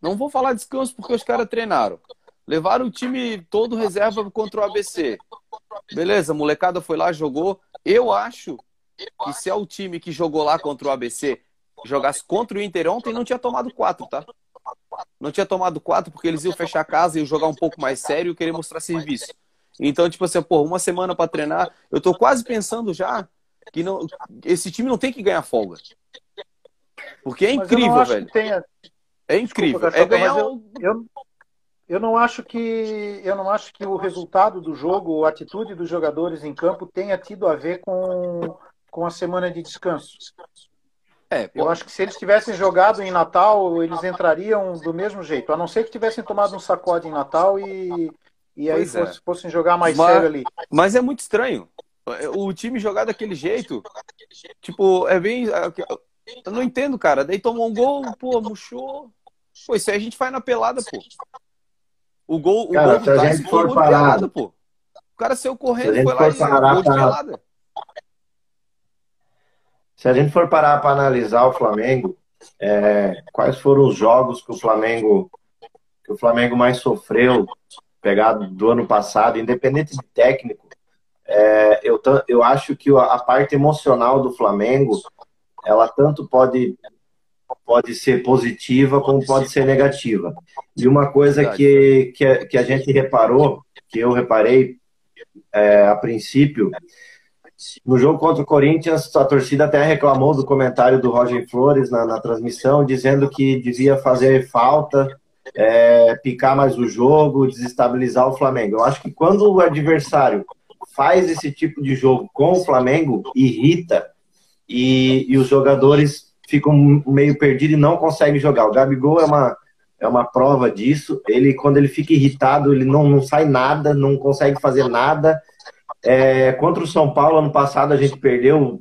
Não vou falar descanso porque os caras treinaram. Levaram o time todo reserva contra o ABC. Beleza, a molecada foi lá, jogou. Eu acho que se é o time que jogou lá contra o ABC jogasse contra o Inter ontem, não tinha tomado quatro, tá? Não tinha tomado quatro porque eles iam fechar a casa e jogar um pouco mais sério e querer mostrar serviço. Então, tipo assim, pô, uma semana para treinar. Eu tô quase pensando já que não, esse time não tem que ganhar folga. Porque é incrível, velho. Tenha... É incrível. Desculpa, é ganhar eu, eu, eu, não acho que eu não acho que o resultado do jogo, a atitude dos jogadores em campo tenha tido a ver com, com a semana de descanso. É, eu acho que se eles tivessem jogado em Natal, eles entrariam do mesmo jeito, a não ser que tivessem tomado um sacode em Natal e, e aí fosse, é. fossem jogar mais mas, sério ali. Mas é muito estranho o time jogar daquele jeito, tipo, é bem. Eu não entendo, cara. Daí tomou um gol, pô, murchou. Pô, isso aí a gente faz na pelada, pô. O gol, o Cara, gol do se a Tyson gente foi um for gol de parar- pelada, pô. O cara saiu Se correndo, gente foi lá e parar gol de pelada. Se a gente for parar para analisar o Flamengo, é, quais foram os jogos que o Flamengo que o Flamengo mais sofreu, pegado do ano passado, independente de técnico, é, eu, eu acho que a, parte emocional do Flamengo, ela tanto pode pode ser positiva como pode ser negativa. E uma coisa que, que, a- que a gente reparou, que eu reparei é, a princípio, no jogo contra o Corinthians, a torcida até reclamou do comentário do Roger Flores na, na transmissão, dizendo que devia fazer falta, é, picar mais o jogo, desestabilizar o Flamengo. Eu acho que quando o adversário faz esse tipo de jogo com o Flamengo, irrita e, e os jogadores ficam meio perdidos e não conseguem jogar. O Gabigol é uma, é uma prova disso. Ele, quando ele fica irritado, ele não, não sai nada, não consegue fazer nada. É, contra o São Paulo, ano passado, a gente perdeu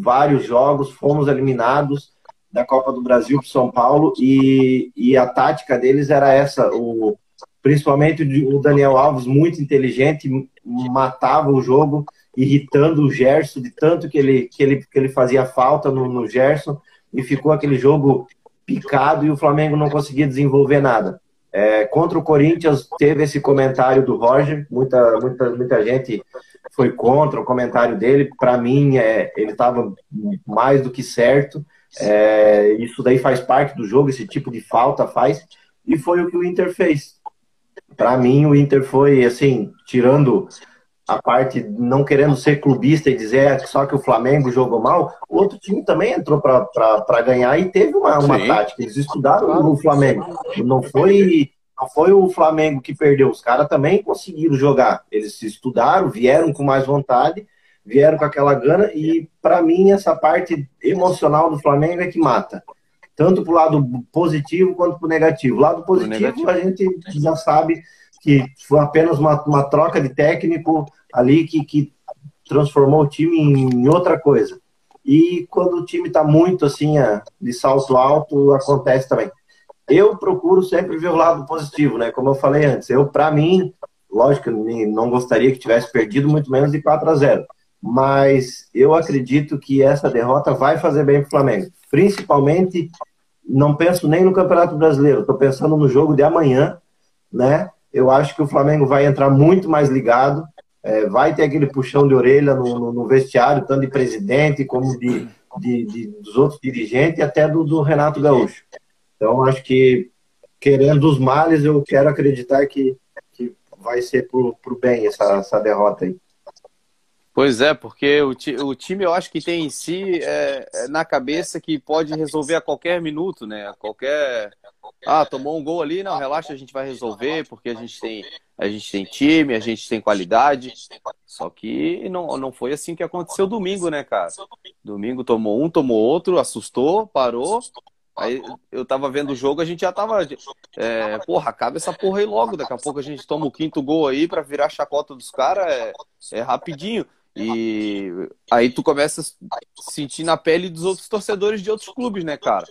vários jogos, fomos eliminados da Copa do Brasil para São Paulo e, e a tática deles era essa, o, principalmente o Daniel Alves, muito inteligente, matava o jogo, irritando o Gerson, de tanto que ele, que ele, que ele fazia falta no, no Gerson, e ficou aquele jogo picado e o Flamengo não conseguia desenvolver nada. É, contra o Corinthians teve esse comentário do Roger, muita, muita, muita gente foi contra o comentário dele. Para mim, é, ele estava mais do que certo. É, isso daí faz parte do jogo, esse tipo de falta faz. E foi o que o Inter fez. Para mim, o Inter foi assim, tirando a parte não querendo ser clubista e dizer só que o Flamengo jogou mal, o outro time também entrou para ganhar e teve uma, uma Sim. tática. Eles estudaram o Flamengo. Não foi, não foi o Flamengo que perdeu, os caras também conseguiram jogar. Eles se estudaram, vieram com mais vontade, vieram com aquela gana e para mim essa parte emocional do Flamengo é que mata. Tanto pro lado positivo quanto negativo. O lado positivo negativo. a gente já sabe que foi apenas uma, uma troca de técnico ali que, que transformou o time em outra coisa. E quando o time está muito assim, a- de salto alto, acontece também. Eu procuro sempre ver o lado positivo, né? Como eu falei antes, eu, para mim, lógico, não gostaria que tivesse perdido, muito menos de 4 a 0 Mas eu acredito que essa derrota vai fazer bem para o Flamengo. Principalmente, não penso nem no Campeonato Brasileiro, estou pensando no jogo de amanhã, né? Eu acho que o Flamengo vai entrar muito mais ligado, é, vai ter aquele puxão de orelha no, no- no vestiário, tanto de presidente como de, de- de- dos outros dirigentes e até do, do Renato Gaúcho. Então, acho que, querendo os males, eu quero acreditar que, que vai ser pro, pro bem essa, essa derrota aí. Pois é, porque o, ti- o time eu acho que tem em si é, é na cabeça que pode resolver a qualquer minuto, né? A qualquer. Ah, tomou um gol ali, não, relaxa, a gente vai resolver, porque a gente tem, a gente tem time, a gente tem qualidade. Só que não, não foi assim que aconteceu domingo, né, cara? Domingo tomou um, tomou outro, assustou, parou. Aí eu tava vendo o jogo, a gente já tava. É, porra, acaba essa porra aí logo. Daqui a pouco a gente toma o quinto gol aí pra virar chacota dos caras. É, é rapidinho. E aí tu começa a sentir na pele dos outros torcedores de outros clubes, né, cara?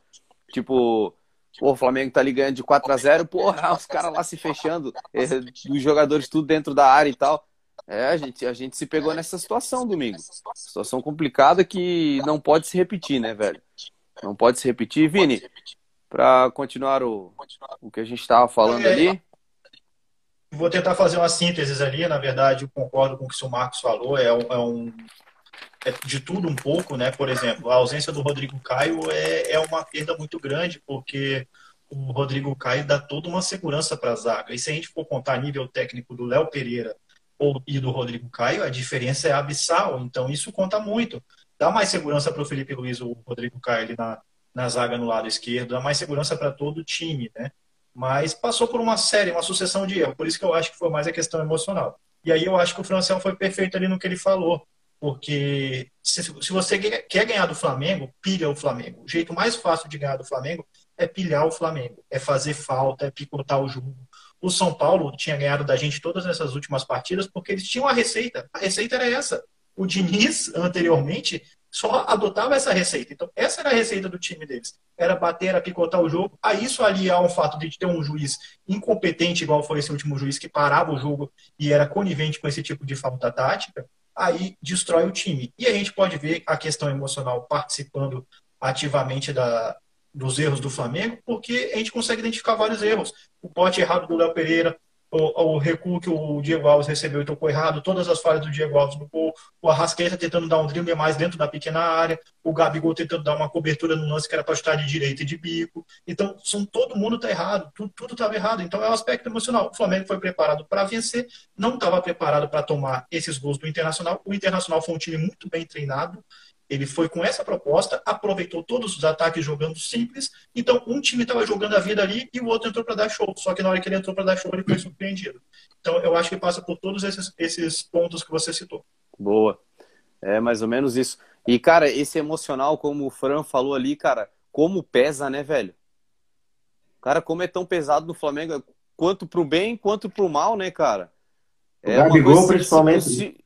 Tipo, pô, o Flamengo tá ali ganhando de 4 a 0 porra, os caras lá se fechando, é, os jogadores tudo dentro da área e tal. É, a gente, a gente se pegou nessa situação domingo. Situação complicada que não pode se repetir, né, velho? Não pode se repetir. Vini, pra continuar o, o que a gente tava falando ali. Vou tentar fazer uma síntese ali. Na verdade, eu concordo com o que o Marcos falou. É um, é um- é de tudo um pouco, né? Por exemplo, a ausência do Rodrigo Caio é, é uma perda muito grande, porque o Rodrigo Caio dá toda uma segurança para a zaga. E se a gente for contar nível técnico do Léo Pereira ou, e do Rodrigo Caio, a diferença é abissal. Então, isso conta muito. Dá mais segurança para o Felipe Luiz, o Rodrigo Caio ali na, na zaga no lado esquerdo, dá mais segurança para todo o time, né? Mas passou por uma série, uma sucessão de erros. Por isso que eu acho que foi mais a questão emocional. E aí eu acho que o Franciel foi perfeito ali no que ele falou. Porque se, se você quer quer ganhar do Flamengo, pilha o Flamengo. O jeito mais fácil de ganhar do Flamengo é pilhar o Flamengo. É fazer falta, é picotar o jogo. O São Paulo tinha ganhado da gente todas essas últimas partidas porque eles tinham a receita. A receita era essa. O Diniz, anteriormente, só adotava essa receita. Então, essa era a receita do time deles. Era bater, era picotar o jogo. A isso aliar um fato de ter um juiz incompetente, igual foi esse último juiz, que parava o jogo e era conivente com esse tipo de falta tática, aí destrói o time. E a gente pode ver a questão emocional participando ativamente da, dos erros do Flamengo, porque a gente consegue identificar vários erros. O pote errado do Léo Pereira, o, o, recuo que o Diego Alves recebeu e tocou errado, todas as falhas do Diego Alves no gol, o Arrascaeta tentando dar um drible mais dentro da pequena área, o Gabigol tentando dar uma cobertura no lance que era para chutar de direita e de bico. Então, são, todo mundo está errado, tudo estava errado. Então, é um aspecto emocional. O Flamengo foi preparado para vencer, não estava preparado para tomar esses gols do Internacional. O Internacional foi um time muito bem treinado, ele foi com essa proposta, aproveitou todos os ataques jogando simples. Então, um time estava jogando a vida ali e o outro entrou para dar show. Só que na hora que ele entrou para dar show, ele foi surpreendido. Então, eu acho que passa por todos esses, esses pontos que você citou. Boa. É mais ou menos isso. E, cara, esse emocional, como o Fran falou ali, cara, como pesa, né, velho? Cara, como é tão pesado no Flamengo, quanto pro bem, quanto pro mal, né, cara? É o Gabigol, principalmente. Se,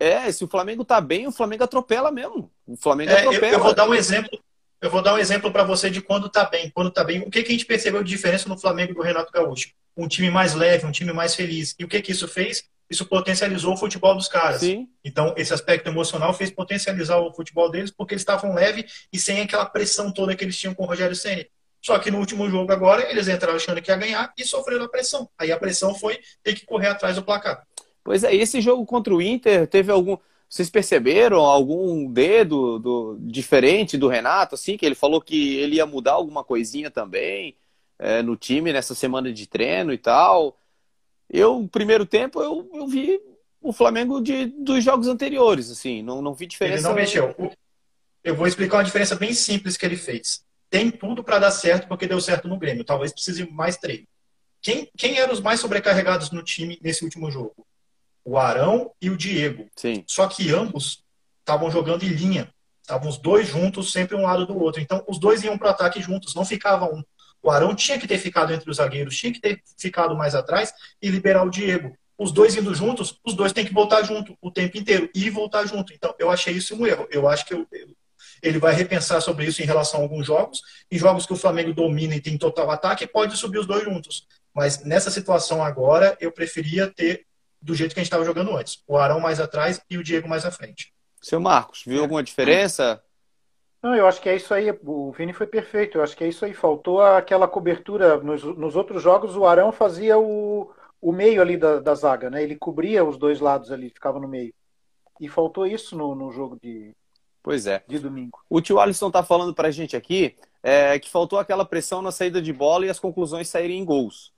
é, se o Flamengo tá bem, o Flamengo atropela mesmo. O Flamengo é, atropela. Eu, eu, vou dar um exemplo. Eu vou dar um exemplo para você de quando tá bem. Quando tá bem, o que, que a gente percebeu de diferença no Flamengo do Renato Gaúcho? Um time mais leve, um time mais feliz. E o que que isso fez? Isso potencializou o futebol dos caras. Sim. Então, esse aspecto emocional fez potencializar o futebol deles porque eles estavam leve e sem aquela pressão toda que eles tinham com o Rogério Ceni. Só que no último jogo agora, eles entraram achando que ia ganhar e sofreram a pressão. Aí a pressão foi ter que correr atrás do placar. Pois é, esse jogo contra o Inter teve algum. Vocês perceberam algum dedo do, diferente do Renato, assim, que ele falou que ele ia mudar alguma coisinha também é, no time nessa semana de treino e tal? Eu, primeiro tempo, eu, eu vi o Flamengo de, dos jogos anteriores, assim, não, não vi diferença. Ele não mexeu. Eu vou explicar uma diferença bem simples que ele fez. Tem tudo para dar certo porque deu certo no Grêmio. Talvez precise mais treino. Quem, quem eram os mais sobrecarregados no time nesse último jogo? O Arão e o Diego. Sim. Só que ambos estavam jogando em linha. Estavam os dois juntos, sempre um lado do outro. Então, os dois iam para o ataque juntos, não ficava um. O Arão tinha que ter ficado entre os zagueiros, tinha que ter ficado mais atrás e liberar o Diego. Os dois indo juntos, os dois têm que voltar junto o tempo inteiro e voltar junto. Então, eu achei isso um erro. Eu acho que eu, ele vai repensar sobre isso em relação a alguns jogos. Em jogos que o Flamengo domina e tem total ataque, pode subir os dois juntos. Mas nessa situação agora, eu preferia ter do jeito que a gente estava jogando antes. O Arão mais atrás e o Diego mais à frente. Seu Marcos, viu alguma diferença? Não, eu acho que é isso aí. O Vini foi perfeito. Eu acho que é isso aí. Faltou aquela cobertura. Nos, nos outros jogos, o Arão fazia o, o meio ali da, da zaga, né? Ele cobria os dois lados ali, ficava no meio. E faltou isso no, no jogo de, Pois é. De domingo. O tio Alisson tá falando pra gente aqui é, que faltou aquela pressão na saída de bola e as conclusões saírem em gols.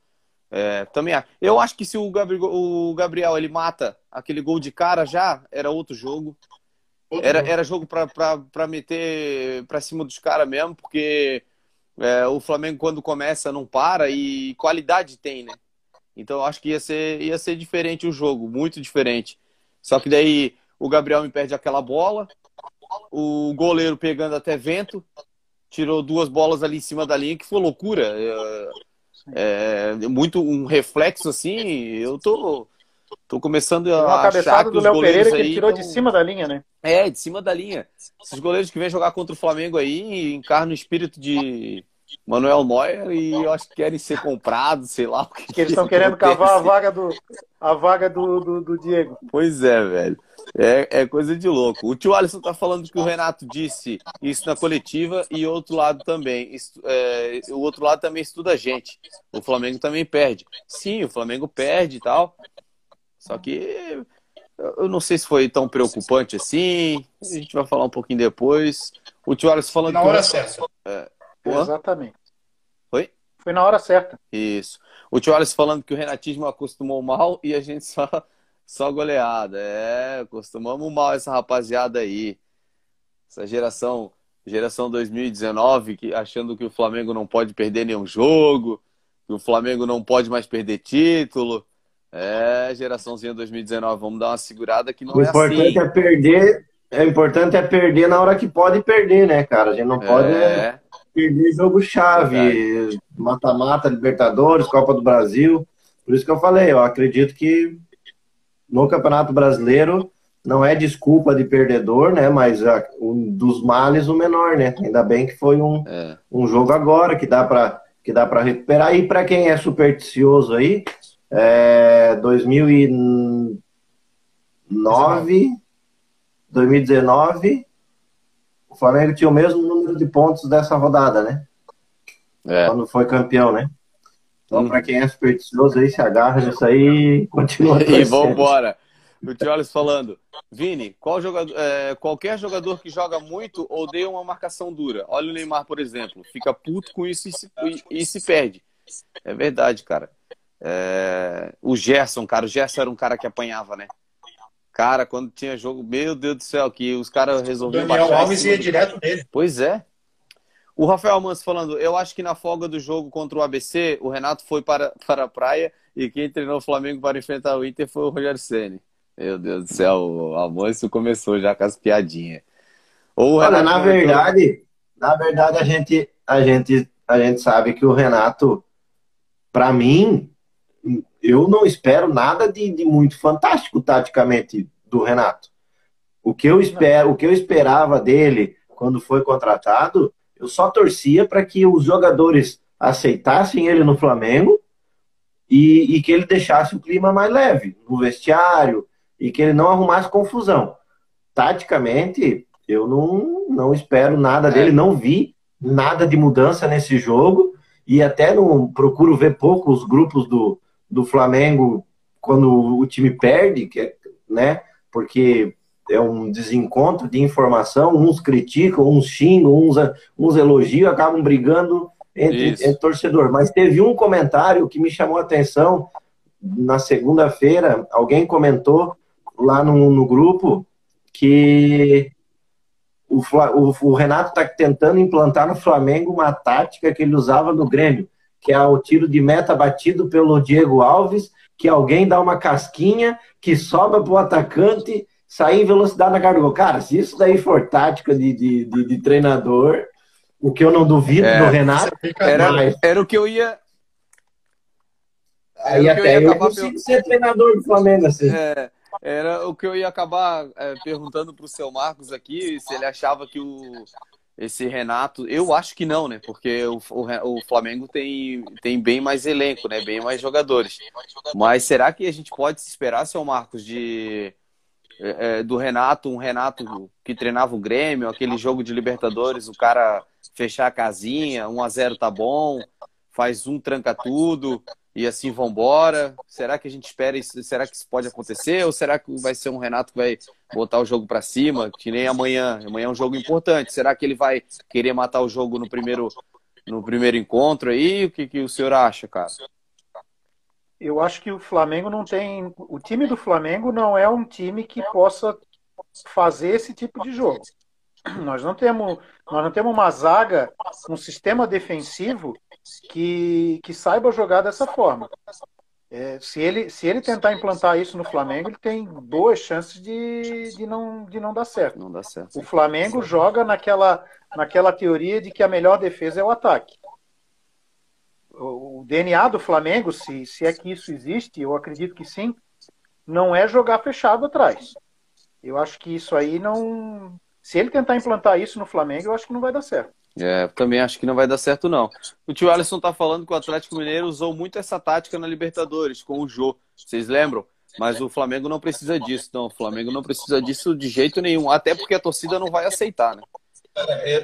É, também acho. Eu acho que se o Gabriel, o Gabriel ele mata aquele gol de cara já, era outro jogo. Era, era jogo para meter para cima dos caras mesmo, porque é, o Flamengo, quando começa, não para e qualidade tem, né? Então eu acho que ia ser, ia ser diferente o jogo, muito diferente. Só que daí o Gabriel me perde aquela bola, o goleiro pegando até vento, tirou duas bolas ali em cima da linha, que foi loucura. É, é, muito um reflexo assim, eu tô, tô começando a. Uma cabeçada do Léo Pereira que ele tirou tão... de cima da linha, né? É, de cima da linha. Esses goleiros que vêm jogar contra o Flamengo aí encarnam o espírito de Manuel Neuer e eu acho que querem ser comprados, sei lá o que. que eles estão que querendo cavar a vaga do, a vaga do, do, do Diego. Pois é, velho. É, é, coisa de louco. O tio Alisson tá falando que o Renato disse isso na coletiva e outro lado também. É, o outro lado também estuda a gente. O Flamengo também perde. Sim, o Flamengo perde e tal. Só que eu não sei se foi tão preocupante assim. A gente vai falar um pouquinho depois. O tio Alisson falando. Na hora certa. É, Exatamente. Oi? Foi na hora certa. Isso. O tio Alisson falando que o renatismo acostumou mal e a gente só só goleada. É, acostumamos mal essa rapaziada aí. Essa geração, geração 2019, que, achando que o Flamengo não pode perder nenhum jogo, que o Flamengo não pode mais perder título. É, geraçãozinha 2019, vamos dar uma segurada que não o é importante assim. é perder, é importante é perder na hora que pode perder, né, cara? A gente não pode é... perder jogo chave, mata-mata, Libertadores, Copa do Brasil. Por isso que eu falei, eu acredito que no Campeonato Brasileiro não é desculpa de perdedor, né? Mas a, um dos males o menor, né? Ainda bem que foi um, é. um jogo agora que dá para que dá para recuperar. E para quem é supersticioso aí, é, 2009, 2019, o Flamengo tinha o mesmo número de pontos dessa rodada, né? É. Quando foi campeão, né? Então, hum. para quem é supersticioso aí, se agarra nisso aí e continua. E vambora. O Tioles falando, Vini, qual jogador, é, qualquer jogador que joga muito odeia uma marcação dura. Olha o Neymar, por exemplo, fica puto com isso e se, e, e se perde. É verdade, cara. É, o Gerson, cara, o Gerson era um cara que apanhava, né? Cara, quando tinha jogo, meu Deus do céu, que os caras resolviam. O Daniel Alves ia direto nele. Pois é. O Rafael Manso falando, eu acho que na folga do jogo contra o ABC, o Renato foi para, para a praia e quem treinou o Flamengo para enfrentar o Inter foi o Rogério Ceni. Meu Deus do céu, o almoço começou já com as piadinhas. Ou Olha, na verdade, na verdade a gente, a gente, a gente sabe que o Renato, para mim, eu não espero nada de, de, muito fantástico taticamente do Renato. O que eu espero, o que eu esperava dele quando foi contratado, eu só torcia para que os jogadores aceitassem ele no Flamengo e, e que ele deixasse o clima mais leve no vestiário, e que ele não arrumasse confusão. Taticamente, eu não, não espero nada dele, é. não vi nada de mudança nesse jogo e até não procuro ver pouco os grupos do, do Flamengo quando o time perde, que é, né? Porque é um desencontro de informação, uns criticam, uns xingam, uns, uns elogiam, acabam brigando entre, entre torcedor. Mas teve um comentário que me chamou a atenção na segunda-feira, alguém comentou lá no, no grupo que o, o, o Renato está tentando implantar no Flamengo uma tática que ele usava no Grêmio, que é o tiro de meta batido pelo Diego Alves, que alguém dá uma casquinha, que sobra para o atacante sair em velocidade na cara do gol. Cara, se isso daí for tática de, de, de, de treinador, o que eu não duvido é, do Renato. Era, mais. era o que eu ia. Aí até eu, eu consigo ser treinador do Flamengo assim. É. Era o que eu ia acabar é, perguntando para o seu Marcos aqui, se ele achava que o, esse Renato. Eu acho que não, né? Porque o, o, o, Flamengo tem, tem bem mais elenco, né? Bem mais jogadores. Mas será que a gente pode se esperar, seu Marcos, de. É, é do Renato, um Renato que treinava o Grêmio, aquele jogo de Libertadores, o cara fechar a casinha, 1 a 0 tá bom, faz um tranca tudo e assim vambora? Será que a gente espera isso? Será que isso pode acontecer? Ou será que vai ser um Renato que vai botar o jogo para cima? Que nem amanhã. Amanhã é um jogo importante. Será que ele vai querer matar o jogo no primeiro, no primeiro encontro aí? O que, que o senhor acha, cara? Eu acho que o Flamengo não tem. O time do Flamengo não é um time que possa fazer esse tipo de jogo. Nós não temos, nós não temos uma zaga, um sistema defensivo que, que saiba jogar dessa forma. É, se, ele, se ele tentar implantar isso no Flamengo, ele tem boas chances de, de, não, de não dar certo. Não dá certo. O Flamengo joga naquela, naquela teoria de que a melhor defesa é o ataque. O, DNA do Flamengo, se, se é que isso existe, eu acredito que sim, não é jogar fechado atrás. Eu acho que isso aí não. Se ele tentar implantar isso no Flamengo, eu acho que não vai dar certo. É, também acho que não vai dar certo, não. O tio Alisson tá falando que o Atlético Mineiro usou muito essa tática na Libertadores, com o Jô. Vocês lembram? Mas o Flamengo não precisa disso, não. O Flamengo não precisa disso de jeito nenhum, até porque a torcida não vai aceitar, né?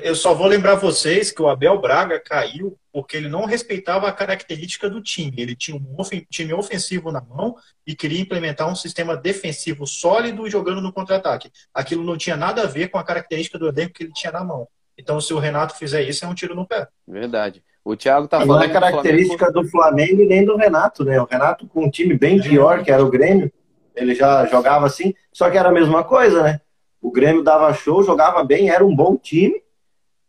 Eu só vou lembrar vocês que o Abel Braga caiu porque ele não respeitava a característica do time. Ele tinha um time ofensivo na mão e queria implementar um sistema defensivo sólido jogando no contra-ataque. Aquilo não tinha nada a ver com a característica do elenco que ele tinha na mão. Então, se o Renato fizer isso, é um tiro no pé. Verdade. O Thiago tá falando. Não é característica do Flamengo... do Flamengo e nem do Renato, né? O Renato, com um time bem pior, que era o Grêmio, ele já jogava assim, só que era a mesma coisa, né? O Grêmio dava show, jogava bem, era um bom time,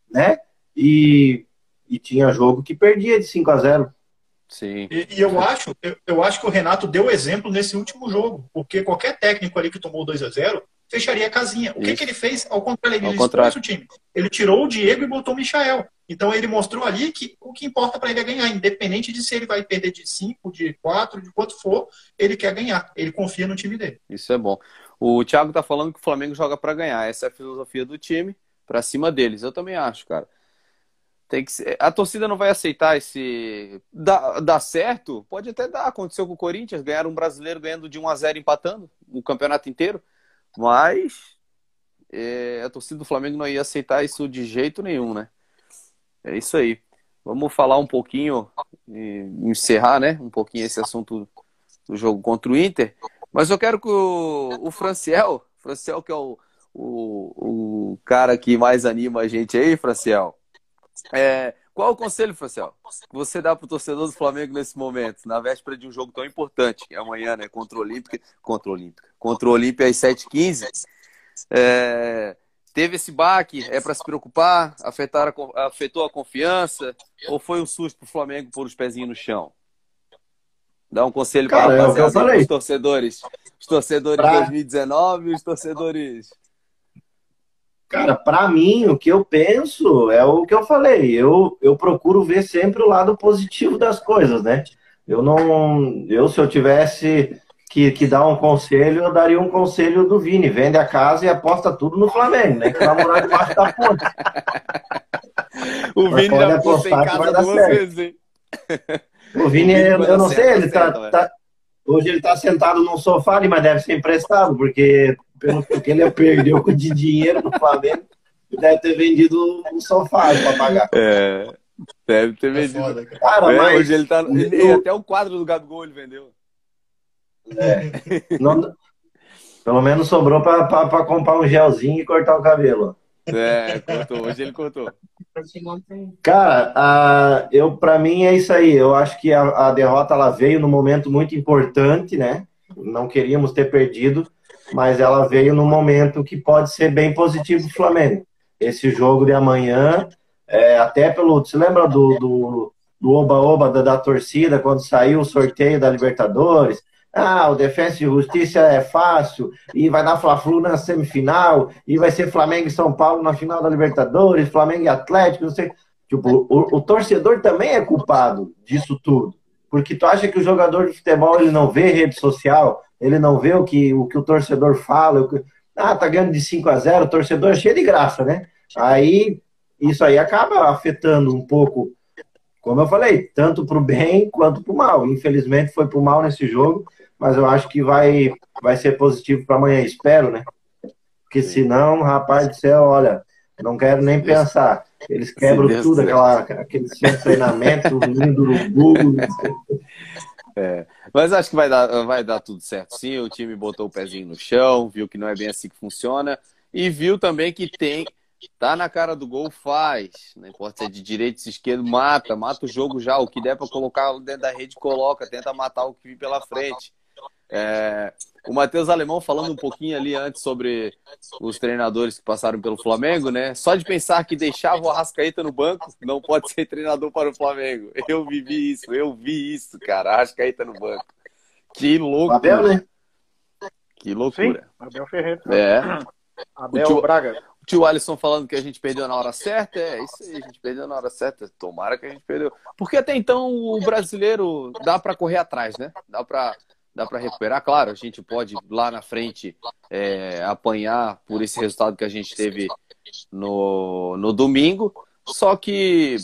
né? E, e tinha jogo que perdia de 5 a 0 Sim. E, e, eu acho, eu, eu, acho que o Renato deu exemplo nesse último jogo, porque qualquer técnico ali que tomou 2 a 0 fecharia a casinha. O que, que ele fez? Ao contrário, ele expôs o time. Ele tirou o Diego e botou o Michael. Então ele mostrou ali que o que importa para ele é ganhar, independente de se ele vai perder de 5, de 4, de quanto for, ele quer ganhar. Ele confia no time dele. Isso é bom. O Thiago tá falando que o Flamengo joga para ganhar. Essa é a filosofia do time, para cima deles. Eu também acho, cara. Tem que ser... A torcida não vai aceitar esse. Dá, dá certo? Pode até dar. Aconteceu com o Corinthians, ganharam um brasileiro ganhando de 1 a 0 empatando o campeonato inteiro. Mas é... a torcida do Flamengo não ia aceitar isso de jeito nenhum, né? É isso aí. Vamos falar um pouquinho, encerrar, né? Um pouquinho esse assunto do jogo contra o Inter. Mas eu quero que o, o Franciel, Franciel que é o, o, o cara que mais anima a gente aí, Franciel. É, qual o conselho, Franciel, que você dá para o torcedor do Flamengo nesse momento, na véspera de um jogo tão importante, que é amanhã, né? Contra o Olímpica, contra o Olímpica, contra o Olímpia às 7h15. É, teve esse baque, é para se preocupar? Afetar a, afetou a confiança? Ou foi um susto para o Flamengo pôr os pezinhos no chão? Dá um conselho para é os torcedores. Os torcedores pra... de 2019 e os torcedores. Cara, para mim, o que eu penso é o que eu falei. Eu, eu procuro ver sempre o lado positivo das coisas, né? Eu não. Eu, se eu tivesse que, que dar um conselho, eu daria um conselho do Vini. Vende a casa e aposta tudo no Flamengo, né? Que vai morar debaixo da ponte. o Vini já em casa duas vezes, hein? O Vini, eu, eu não sei, ele tá, tá, hoje ele tá sentado num sofá ali, mas deve ser emprestado, porque pelo que ele perdeu de dinheiro no Flamengo, deve ter vendido um sofá para pagar. É, deve ter é vendido. Foda, cara. cara é, mas hoje ele tá. Ele, até o quadro do Gabigol ele vendeu. É. Não, pelo menos sobrou para comprar um gelzinho e cortar o cabelo. É, cortou. Hoje ele cortou. Cara, a, eu para mim é isso aí. Eu acho que a, a, derrota ela veio num momento muito importante, né? Não queríamos ter perdido, mas ela veio num momento que pode ser bem positivo para o Flamengo. Esse jogo de amanhã, é, até pelo. Você lembra do, do, do oba-oba da, da torcida quando saiu o sorteio da Libertadores? Ah, o Defensa e Justiça é fácil, e vai dar Fla-Flu na semifinal, e vai ser Flamengo e São Paulo na final da Libertadores, Flamengo e Atlético, não sei. Tipo, o, o torcedor também é culpado disso tudo. Porque tu acha que o jogador de futebol ele não vê rede social, ele não vê o que o, que o torcedor fala, que, ah, tá ganhando de 5 a 0, o torcedor é cheio de graça, né? Aí isso aí acaba afetando um pouco, como eu falei, tanto para o bem quanto para o mal. Infelizmente foi para o mal nesse jogo, mas eu acho que vai, vai ser positivo para amanhã, espero, né? Porque senão, rapaz do céu, olha, não quero nem pensar. Eles quebram tudo, aquela, aquele treinamento lindo no Google. É, mas acho que vai dar, vai dar tudo certo sim. O time botou o pezinho no chão, viu que não é bem assim que funciona e viu também que tem. Tá na cara do gol, faz. Não importa se é de direita, se esquerdo, mata. Mata o jogo já. O que der para colocar dentro da rede, coloca. Tenta matar o que vir pela frente. É, o Matheus Alemão falando um pouquinho ali antes sobre os treinadores que passaram pelo Flamengo, né? Só de pensar que deixava o Arrascaeta no banco, não pode ser treinador para o Flamengo. Eu vivi isso, eu vi isso, cara. Arrascaeta no banco. Que loucura. Abel, né? Que loucura. Sim, Abel Ferreira. É. Abel o tio, Braga. O tio Alisson falando que a gente perdeu na hora certa. É isso aí, a gente perdeu na hora certa. Tomara que a gente perdeu. Porque até então o brasileiro dá para correr atrás, né? Dá para dá para recuperar. Claro, a gente pode lá na frente é, apanhar por esse resultado que a gente teve no, no domingo. Só que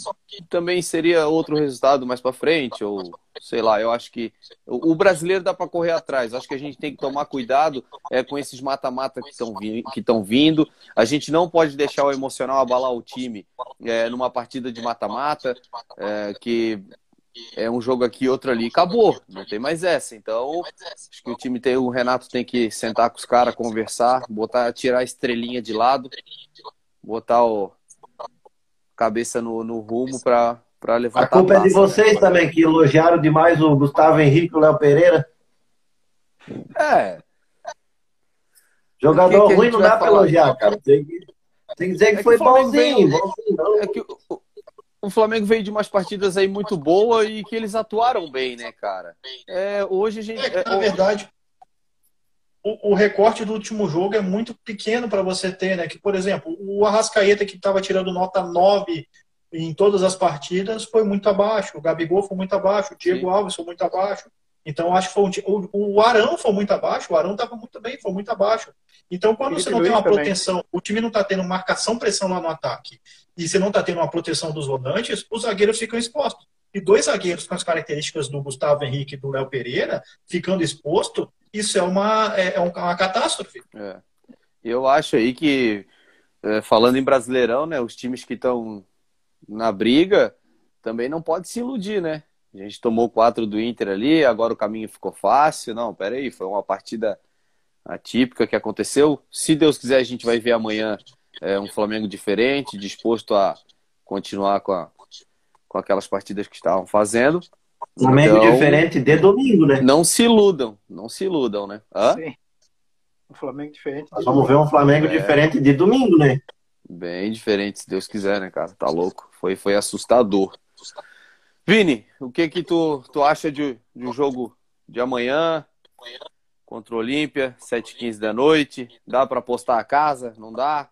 também seria outro resultado mais para frente, ou sei lá. Eu acho que o brasileiro dá para correr atrás. Acho que a gente tem que tomar cuidado é, com esses mata-mata que estão estão vindo. A gente não pode deixar o emocional abalar o time é, numa partida de mata-mata, é, que é um jogo aqui, outro ali, acabou, não tem mais essa. Então, acho que o time tem, o Renato tem que sentar com os caras, conversar, botar, tirar a estrelinha de lado, botar o cabeça no, no rumo para para levar a culpa a é de vocês né? também que elogiaram demais o Gustavo Henrique e o Léo Pereira. É. Jogador que que ruim não dá para elogiar, cara. Tem que, tem que dizer que, é foi bonzinho. bonzinho é que o, o Flamengo veio de umas partidas aí muito boas e que eles atuaram bem, né, cara? É, hoje a gente. É, na verdade, o, o, recorte do último jogo é muito pequeno para você ter, né? Que, por exemplo, o Arrascaeta, que estava tirando nota 9 em todas as partidas, foi muito abaixo. O Gabigol foi muito abaixo. O Diego Sim. Alves foi muito abaixo. Então, acho que foi um, o, o Arão foi muito abaixo, o Arão estava muito bem, foi muito abaixo. Então, quando Felipe você não Luiz tem uma também. proteção, o time não está tendo marcação, pressão lá no ataque, e você não está tendo uma proteção dos volantes, os zagueiros ficam expostos. E dois zagueiros com as características do Gustavo Henrique e do Léo Pereira ficando exposto, isso é uma, é, é uma catástrofe. É. Eu acho aí que, é, falando em Brasileirão, né, os times que estão na briga também não pode se iludir, né? A gente tomou quatro do Inter ali, agora o caminho ficou fácil. Não, peraí, foi uma partida atípica que aconteceu. Se Deus quiser, a gente vai ver amanhã é, um Flamengo diferente, disposto a continuar com, a, com aquelas partidas que estavam fazendo. Flamengo então, diferente de domingo, né? Não se iludam, não se iludam, né? Hã? Sim. Um Flamengo diferente. Nós vamos ver um Flamengo é... diferente de domingo, né? Bem diferente, se Deus quiser, né, cara? Tá louco. Foi, foi assustador. Vini, o que que tu, tu acha de, de um jogo de amanhã contra o Olímpia, 7h15 da noite? Dá para apostar a casa? Não dá?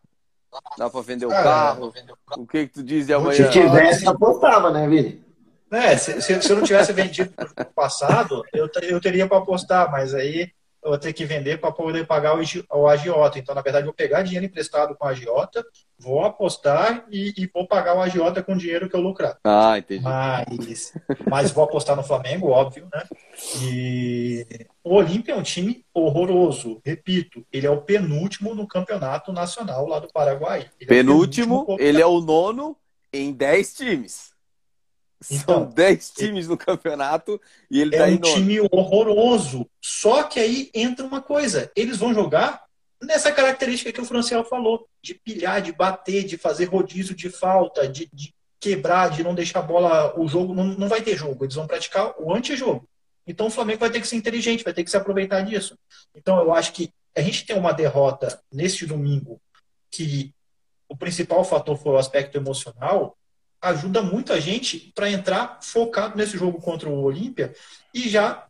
Dá para vender o carro? O que que tu diz de amanhã? Se tivesse, apostava, né, Vini? É, se, se, se eu não tivesse vendido no passado, eu, eu teria para apostar, mas aí eu vou ter que vender para poder pagar o, agiota. Então, na verdade, eu vou pegar dinheiro emprestado com a agiota, vou apostar e, e, vou pagar o agiota com o dinheiro que eu lucrar. Ah, entendi. Mas, mas vou apostar no Flamengo, óbvio, né? E o Olímpia é um time horroroso. Repito, ele é o penúltimo no campeonato nacional lá do Paraguai. Ele penúltimo, é penúltimo ele é o nono em 10 times. Então, São 10 times no campeonato e ele é tá um time horroroso. Só que aí entra uma coisa: eles vão jogar nessa característica que o Franciel falou, de pilhar, de bater, de fazer rodízio de falta, de, de quebrar, de não deixar a bola. O jogo não, não vai ter jogo, eles vão praticar o antijogo. Então o Flamengo vai ter que ser inteligente, vai ter que se aproveitar disso. Então eu acho que a gente tem uma derrota neste domingo que o principal fator foi o aspecto emocional ajuda muito a gente para entrar focado nesse jogo contra o Olímpia e já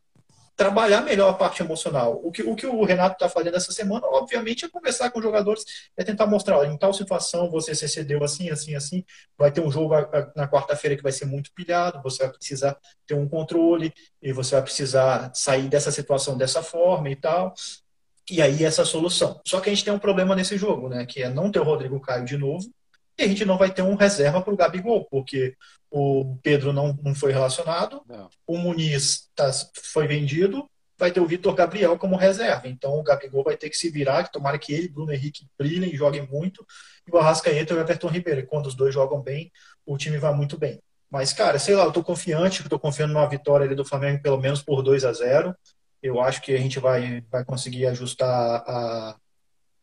trabalhar melhor a parte emocional. O que o, que o Renato está fazendo essa semana, obviamente, é conversar com os jogadores, é tentar mostrar, olha, em tal situação você se excedeu assim, assim, assim, vai ter um jogo na quarta-feira que vai ser muito pilhado, você vai precisar ter um controle, e você vai precisar sair dessa situação dessa forma e tal. E aí essa solução. Só que a gente tem um problema nesse jogo, né? Que é não ter o Rodrigo Caio de novo, e a gente não vai ter um reserva para o Gabigol, porque o Pedro não, não foi relacionado, não. o Muniz tá, foi vendido, vai ter o Vitor Gabriel como reserva. Então o Gabigol vai ter que se virar, que tomara que ele, Bruno Henrique, brilhem, joguem muito, e o Arrascaeta e o Everton Ribeiro. E quando os dois jogam bem, o time vai muito bem. Mas, cara, sei lá, eu tô confiante, tô confiando numa vitória ali do Flamengo, pelo menos por 2 a 0 Eu acho que a gente vai, vai conseguir ajustar a,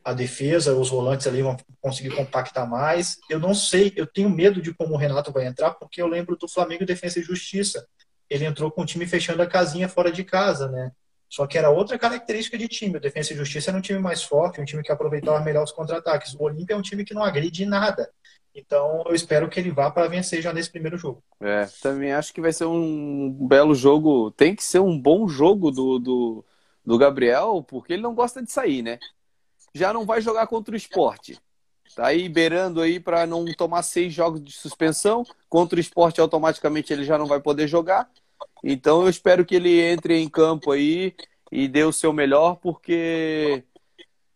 a defesa, os volantes ali vão conseguir compactar mais. Eu não sei, eu tenho medo de como o Renato vai entrar, porque eu lembro do Flamengo Defesa e Justiça. Ele entrou com o time fechando a casinha fora de casa, né? Só que era outra característica de time. O Defesa e Justiça era um time mais forte, um time que aproveitava melhor os contra-ataques. O Olímpia é um time que não agride nada. Então eu espero que ele vá para vencer já nesse primeiro jogo. É, também acho que vai ser um belo jogo. Tem que ser um bom jogo do, do, do Gabriel, porque ele não gosta de sair, né? Já não vai jogar contra o esporte. Tá aí beirando aí para não tomar seis jogos de suspensão. Contra o esporte, automaticamente ele já não vai poder jogar. Então eu espero que ele entre em campo aí e dê o seu melhor, porque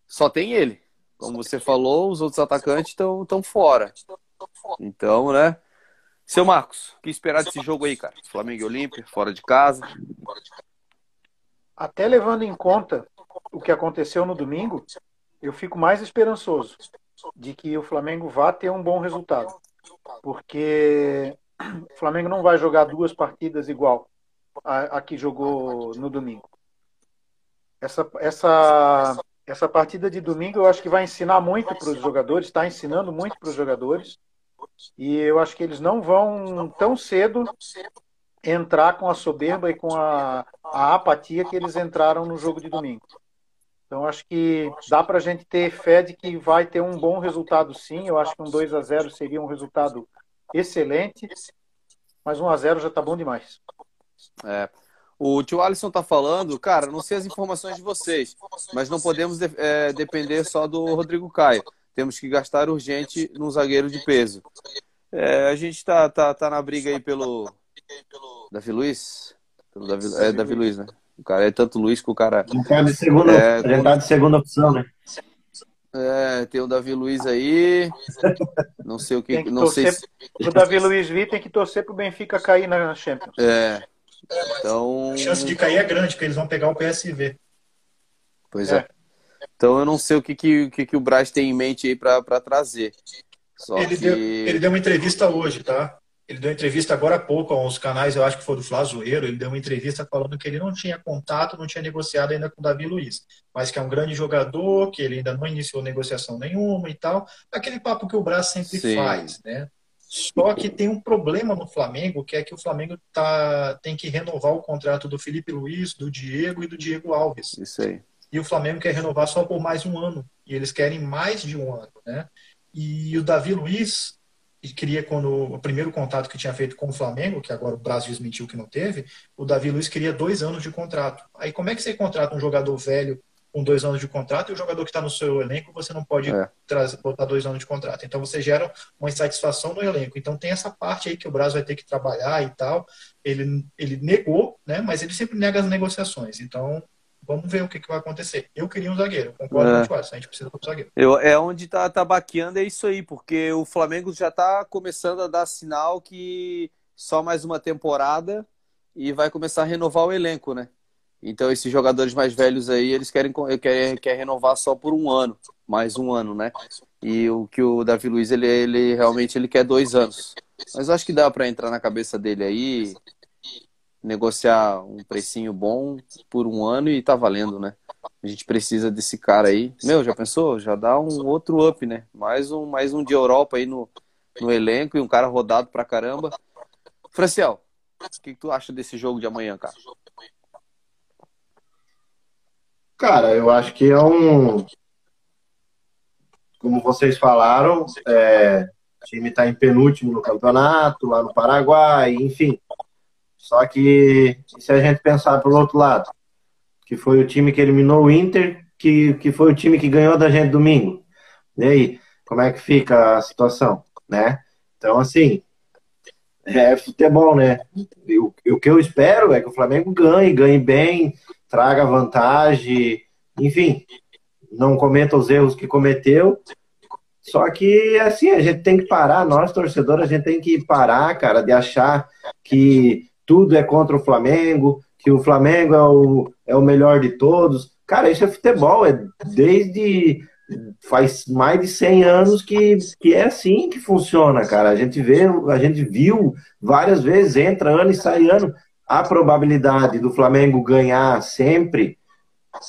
só tem ele. Como você falou, os outros atacantes estão fora. Então, né? Seu Marcos, o que esperar desse jogo aí, cara? Flamengo e Olímpia, fora de casa. Até levando em conta o que aconteceu no domingo, eu fico mais esperançoso de que o Flamengo vá ter um bom resultado. Porque o Flamengo não vai jogar duas partidas igual a, a que jogou no domingo. Essa, essa, essa partida de domingo eu acho que vai ensinar muito para os jogadores, está ensinando muito para os jogadores. E eu acho que eles não vão tão cedo entrar com a soberba e com a, a apatia que eles entraram no jogo de domingo. Então acho que dá para a gente ter fé de que vai ter um bom resultado sim. Eu acho que um 2 a 0 seria um resultado excelente, mas 1 a 0 já está bom demais. É. O tio Alisson está falando, cara, não sei as informações de vocês, mas não podemos de, é, depender só do Rodrigo Caio. Temos que gastar urgente num zagueiro de peso. É, a gente está tá, tá na briga aí pelo Davi Luiz. Pelo Davi, é Davi Luiz, né? O cara é tanto Luiz que o cara. Um cara de segunda, É, gente tá de segunda opção, né? É, tem o Davi Luiz aí. Não sei o que. Tem que Não sei torcer. se. O Davi Luiz Vi tem que torcer pro Benfica cair na Champions. É. Então. A chance de cair é grande, porque eles vão pegar o PSV. Pois é. É. Então eu não sei o que, que, o que, que o Braz tem em mente aí pra, pra trazer. Só Ele, que. deu, ele deu uma entrevista hoje, tá? Ele deu entrevista agora há pouco aos canais, eu acho que foi do Flazoeiro. Ele deu uma entrevista falando que ele não tinha contato, não tinha negociado ainda com o Davi Luiz, mas que é um grande jogador, que ele ainda não iniciou negociação nenhuma e tal. Aquele papo que o Braz sempre Sim. faz, né? Só que tem um problema no Flamengo, que é que o Flamengo tá, tem que renovar o contrato do Felipe Luiz, do Diego e do Diego Alves Isso aí. e o Flamengo quer renovar só por mais um ano. E eles querem mais de um ano, né? E o Davi Luiz e queria quando o primeiro contato que tinha feito com o Flamengo, que agora o Brasil desmentiu que não teve, o Davi Luiz queria dois anos de contrato. Aí como é que você contrata um jogador velho com dois anos de contrato e o jogador que está no seu elenco você não pode É. trazer, botar dois anos de contrato. Então você gera uma insatisfação no elenco. Então tem essa parte aí que o Brasil vai ter que trabalhar e tal. Ele, ele negou, né? Mas ele sempre nega as negociações. Então vamos ver o que, que vai acontecer. Eu queria um zagueiro, concordo É. com o a gente precisa de um zagueiro. Eu, é onde tá, tá baqueando, é isso aí, porque o Flamengo já tá começando a dar sinal que só mais uma temporada e vai começar a renovar o elenco, né? Então esses jogadores mais velhos aí, eles querem, querem, querem renovar só por um ano, mais um ano, né? E o que o Davi Luiz, ele, ele realmente ele quer dois anos. Mas acho que dá para entrar na cabeça dele aí, negociar um precinho bom por um ano e tá valendo, né? A gente precisa desse cara aí. Meu, já pensou? Já dá um outro up, né? Mais um, mais um de Europa aí no, no elenco e um cara rodado pra caramba. Franciel, o que, que tu acha desse jogo de amanhã, cara? Cara, eu acho que é um. Como vocês falaram, é, o time está em penúltimo no campeonato, lá no Paraguai, enfim. Só que se a gente pensar pelo outro lado, que foi o time que eliminou o Inter, que, que foi o time que ganhou da gente domingo. E aí, como é que fica a situação, né? Então, assim, é futebol, né? O, o que eu espero é que o Flamengo ganhe, ganhe bem, traga vantagem, enfim, não cometa os erros que cometeu. Só que, assim, a gente tem que parar, nós torcedores, a gente tem que parar, cara, de achar que tudo é contra o Flamengo, que o Flamengo é o, é o melhor de todos. Cara, isso é futebol, é desde faz mais de 100 anos que, que é assim que funciona, cara. A gente vê, a gente viu várias vezes, entra ano e sai ano. A probabilidade do Flamengo ganhar sempre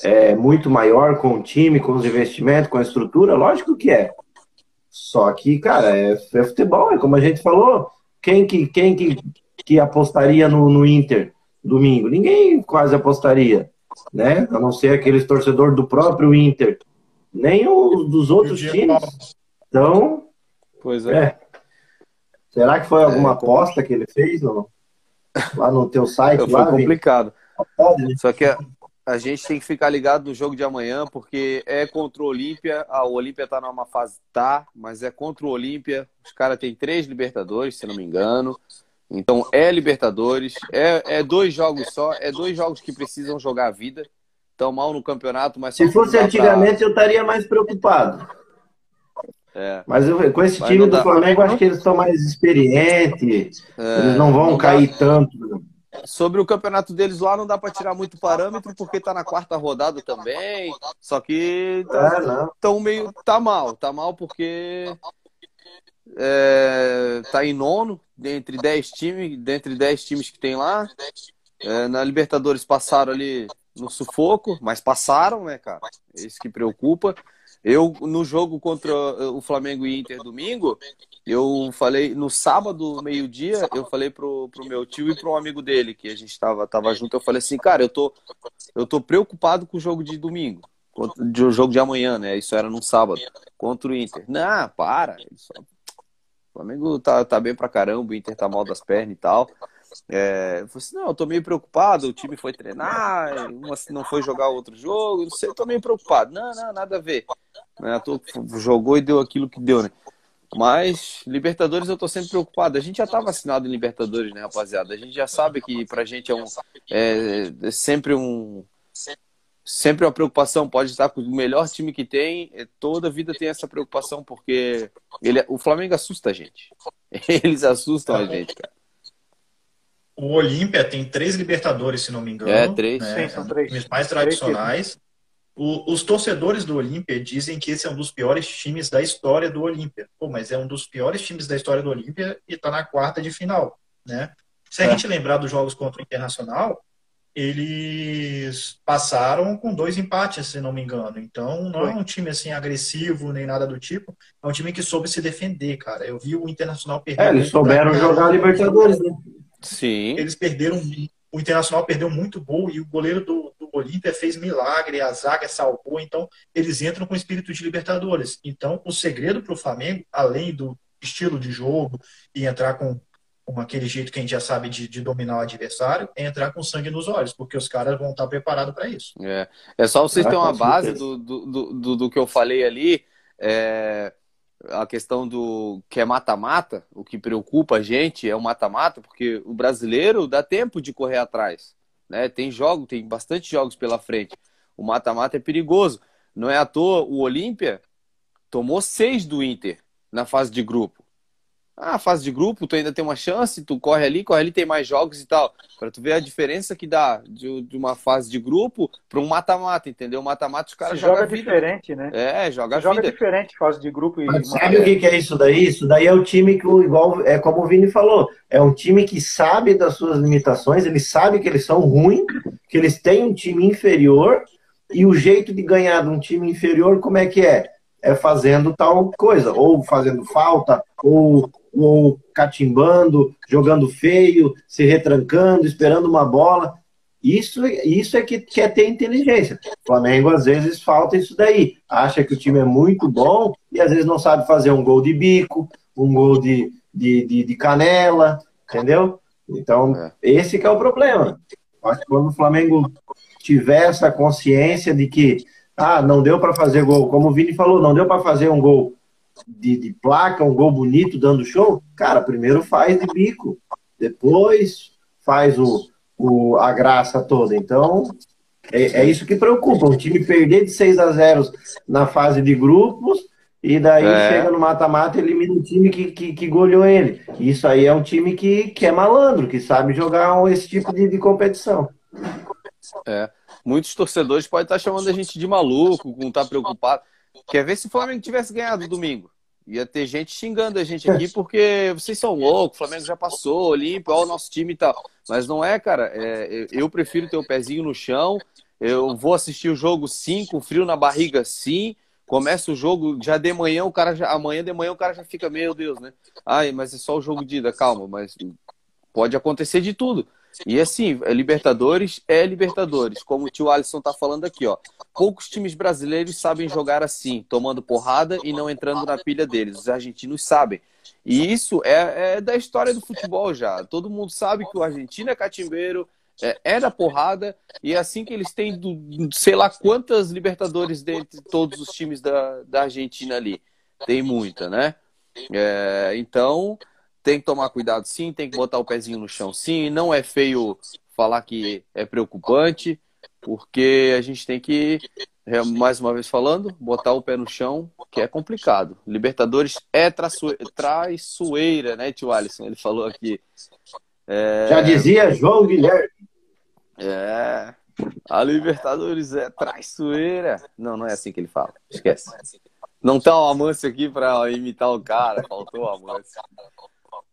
é muito maior com o time, com os investimentos, com a estrutura, lógico que é. Só que, cara, é, é futebol, é como a gente falou. Quem que, quem que, que apostaria no, no Inter domingo? Ninguém quase apostaria, né? A não ser aqueles torcedores do próprio Inter. Nem os dos outros o times. Então, Pois é. é. Será que foi alguma aposta que ele fez no- lá no teu site? Foi lá, complicado. Pode, né? Só que a, a gente tem que ficar ligado no jogo de amanhã, porque é contra o Olímpia. A Olímpia tá numa fase, tá, mas é contra o Olímpia. Os caras têm três Libertadores, se não me engano. Então é Libertadores, é, é dois jogos só, é dois jogos que precisam jogar a vida. Estão mal no campeonato, mas Se fosse não dá antigamente, eu estaria mais preocupado. pra- é, Mas eu- com esse time não do dá. Flamengo, acho que eles estão mais experientes. é, eles não vão dá- cair tanto. Sobre o campeonato deles lá, não dá pra tirar muito parâmetro, porque tá na quarta rodada também. Só que tá, É, não. tão meio. Tá mal, tá mal porque é, tá em nono, dentre 10 times, dentre 10 times que tem lá. É, na Libertadores passaram ali no sufoco, mas passaram, né, cara? É isso que preocupa. Eu, no jogo contra o Flamengo e Inter domingo, eu falei, no sábado, meio-dia, eu falei pro, pro meu tio e pro um amigo dele, que a gente tava, tava junto, eu falei assim, cara, eu tô, eu tô preocupado com o jogo de domingo, contra- de- o jogo de amanhã, né? Isso era no sábado, contra o Inter. Não, para. O Flamengo tá, tá bem pra caramba, o Inter tá mal das pernas e tal. É, eu falei assim, não, eu tô meio preocupado, o time foi treinar, não foi jogar outro jogo, não sei, eu tô meio preocupado. Não, não, nada a ver. Né, tô- jogou e deu aquilo que deu, né? Mas Libertadores eu tô sempre preocupado. A gente já tá vacinado em Libertadores, né, rapaziada? A gente já sabe que pra gente é um é, é sempre um sempre uma preocupação. Pode estar com o melhor time que tem, é, toda vida tem essa preocupação porque ele, o Flamengo assusta a gente. Eles assustam a gente, cara. O Olímpia tem três Libertadores, se não me engano. É, três. Né? Sim, são três. Os mais tradicionais. O, os torcedores do Olímpia dizem que esse é um dos piores times da história do Olímpia. Pô, mas é um dos piores times da história do Olímpia e está na quarta de final, né? Se a é. gente lembrar dos jogos contra o Internacional, eles passaram com dois empates, se não me engano. Então, não é um time assim agressivo nem nada do tipo. É um time que soube se defender, cara. Eu vi o Internacional perder. É, eles souberam jogar Libertadores, né? Sim. Eles perderam. O Internacional perdeu muito gol e o goleiro do, do Olímpia fez milagre, a zaga salvou. Então, eles entram com espírito de Libertadores. Então, o segredo para o Flamengo, além do estilo de jogo e entrar com com aquele jeito que a gente já sabe de, de, dominar o adversário, é entrar com sangue nos olhos, porque os caras vão estar preparados para isso. É. é só vocês terem uma base do, do, do, do, que eu falei ali, é, a questão do que é mata-mata, o que preocupa a gente é o mata-mata, porque o brasileiro dá tempo de correr atrás. Né? Tem jogo, tem bastante jogos pela frente. O mata-mata é perigoso. Não é à toa, o Olímpia tomou seis do Inter na fase de grupo. Ah, fase de grupo, tu ainda tem uma chance, tu corre ali, corre ali, tem mais jogos e tal. Para tu ver a diferença que dá de, de uma fase de grupo para um mata-mata, entendeu? Mata-mata os caras jogam. Joga diferente, né? É, joga Joga diferente fase de grupo e. Mas sabe o que é isso daí? Isso daí é o time que, igual, é como o Vini falou, é um time que sabe das suas limitações, eles sabem que eles são ruins, que eles têm um time inferior, e o jeito de ganhar de um time inferior, como é que é? É fazendo tal coisa, ou fazendo falta, ou ou catimbando, jogando feio, se retrancando, esperando uma bola. Isso, isso é que quer ter inteligência. O Flamengo, às vezes, falta isso daí. Acha que o time é muito bom e, às vezes, não sabe fazer um gol de bico, um gol de, de, de, de canela, entendeu? Então, é. esse que é o problema. Acho que quando o Flamengo tiver essa consciência de que, ah, não deu para fazer gol, como o Vini falou, não deu para fazer um gol de, de, placa, um gol bonito dando show, cara, primeiro faz de bico, depois faz o, o, a graça toda. Então, é, é isso que preocupa. O time perder de 6 a 0 na fase de grupos e daí é. chega no mata-mata e elimina o time que, que, que goleou ele. Isso aí é um time que, que é malandro, que sabe jogar esse tipo de, de competição. É. Muitos torcedores podem estar chamando a gente de maluco, não estar tá preocupado. Quer ver se o Flamengo tivesse ganhado domingo? Ia ter gente xingando a gente aqui porque vocês são loucos, o Flamengo já passou, limpo, olha o nosso time e tal. Mas não é, cara. É, eu prefiro ter o pezinho no chão. Eu vou assistir o jogo sim, com frio na barriga sim. Começa o jogo já de manhã, o cara já. Amanhã de manhã o cara já fica, meu Deus, né? Ai, mas é só o jogo de ida, calma, mas pode acontecer de tudo. E assim, é Libertadores é Libertadores, como o tio Alisson tá falando aqui, ó. Poucos times brasileiros sabem jogar assim, tomando porrada e não entrando na pilha deles. Os argentinos sabem. E isso é, é da história do futebol já. Todo mundo sabe que o argentino é catimbeiro, é, é da porrada, e é assim que eles têm, do, sei lá quantas Libertadores dentre todos os times da, da Argentina ali. Tem muita, né? É, então, tem que tomar cuidado sim, tem que botar o pezinho no chão sim. Não é feio falar que é preocupante, porque a gente tem que, é, mais uma vez falando, botar o pé no chão, que é complicado. Libertadores é traiçoeira, né, tio Alisson? Ele falou aqui. É... Já dizia João Guilherme. É. A Libertadores é traiçoeira. Não, não é assim que ele fala. Esquece. Não tá o Amâncio aqui para imitar o cara, faltou o Amâncio.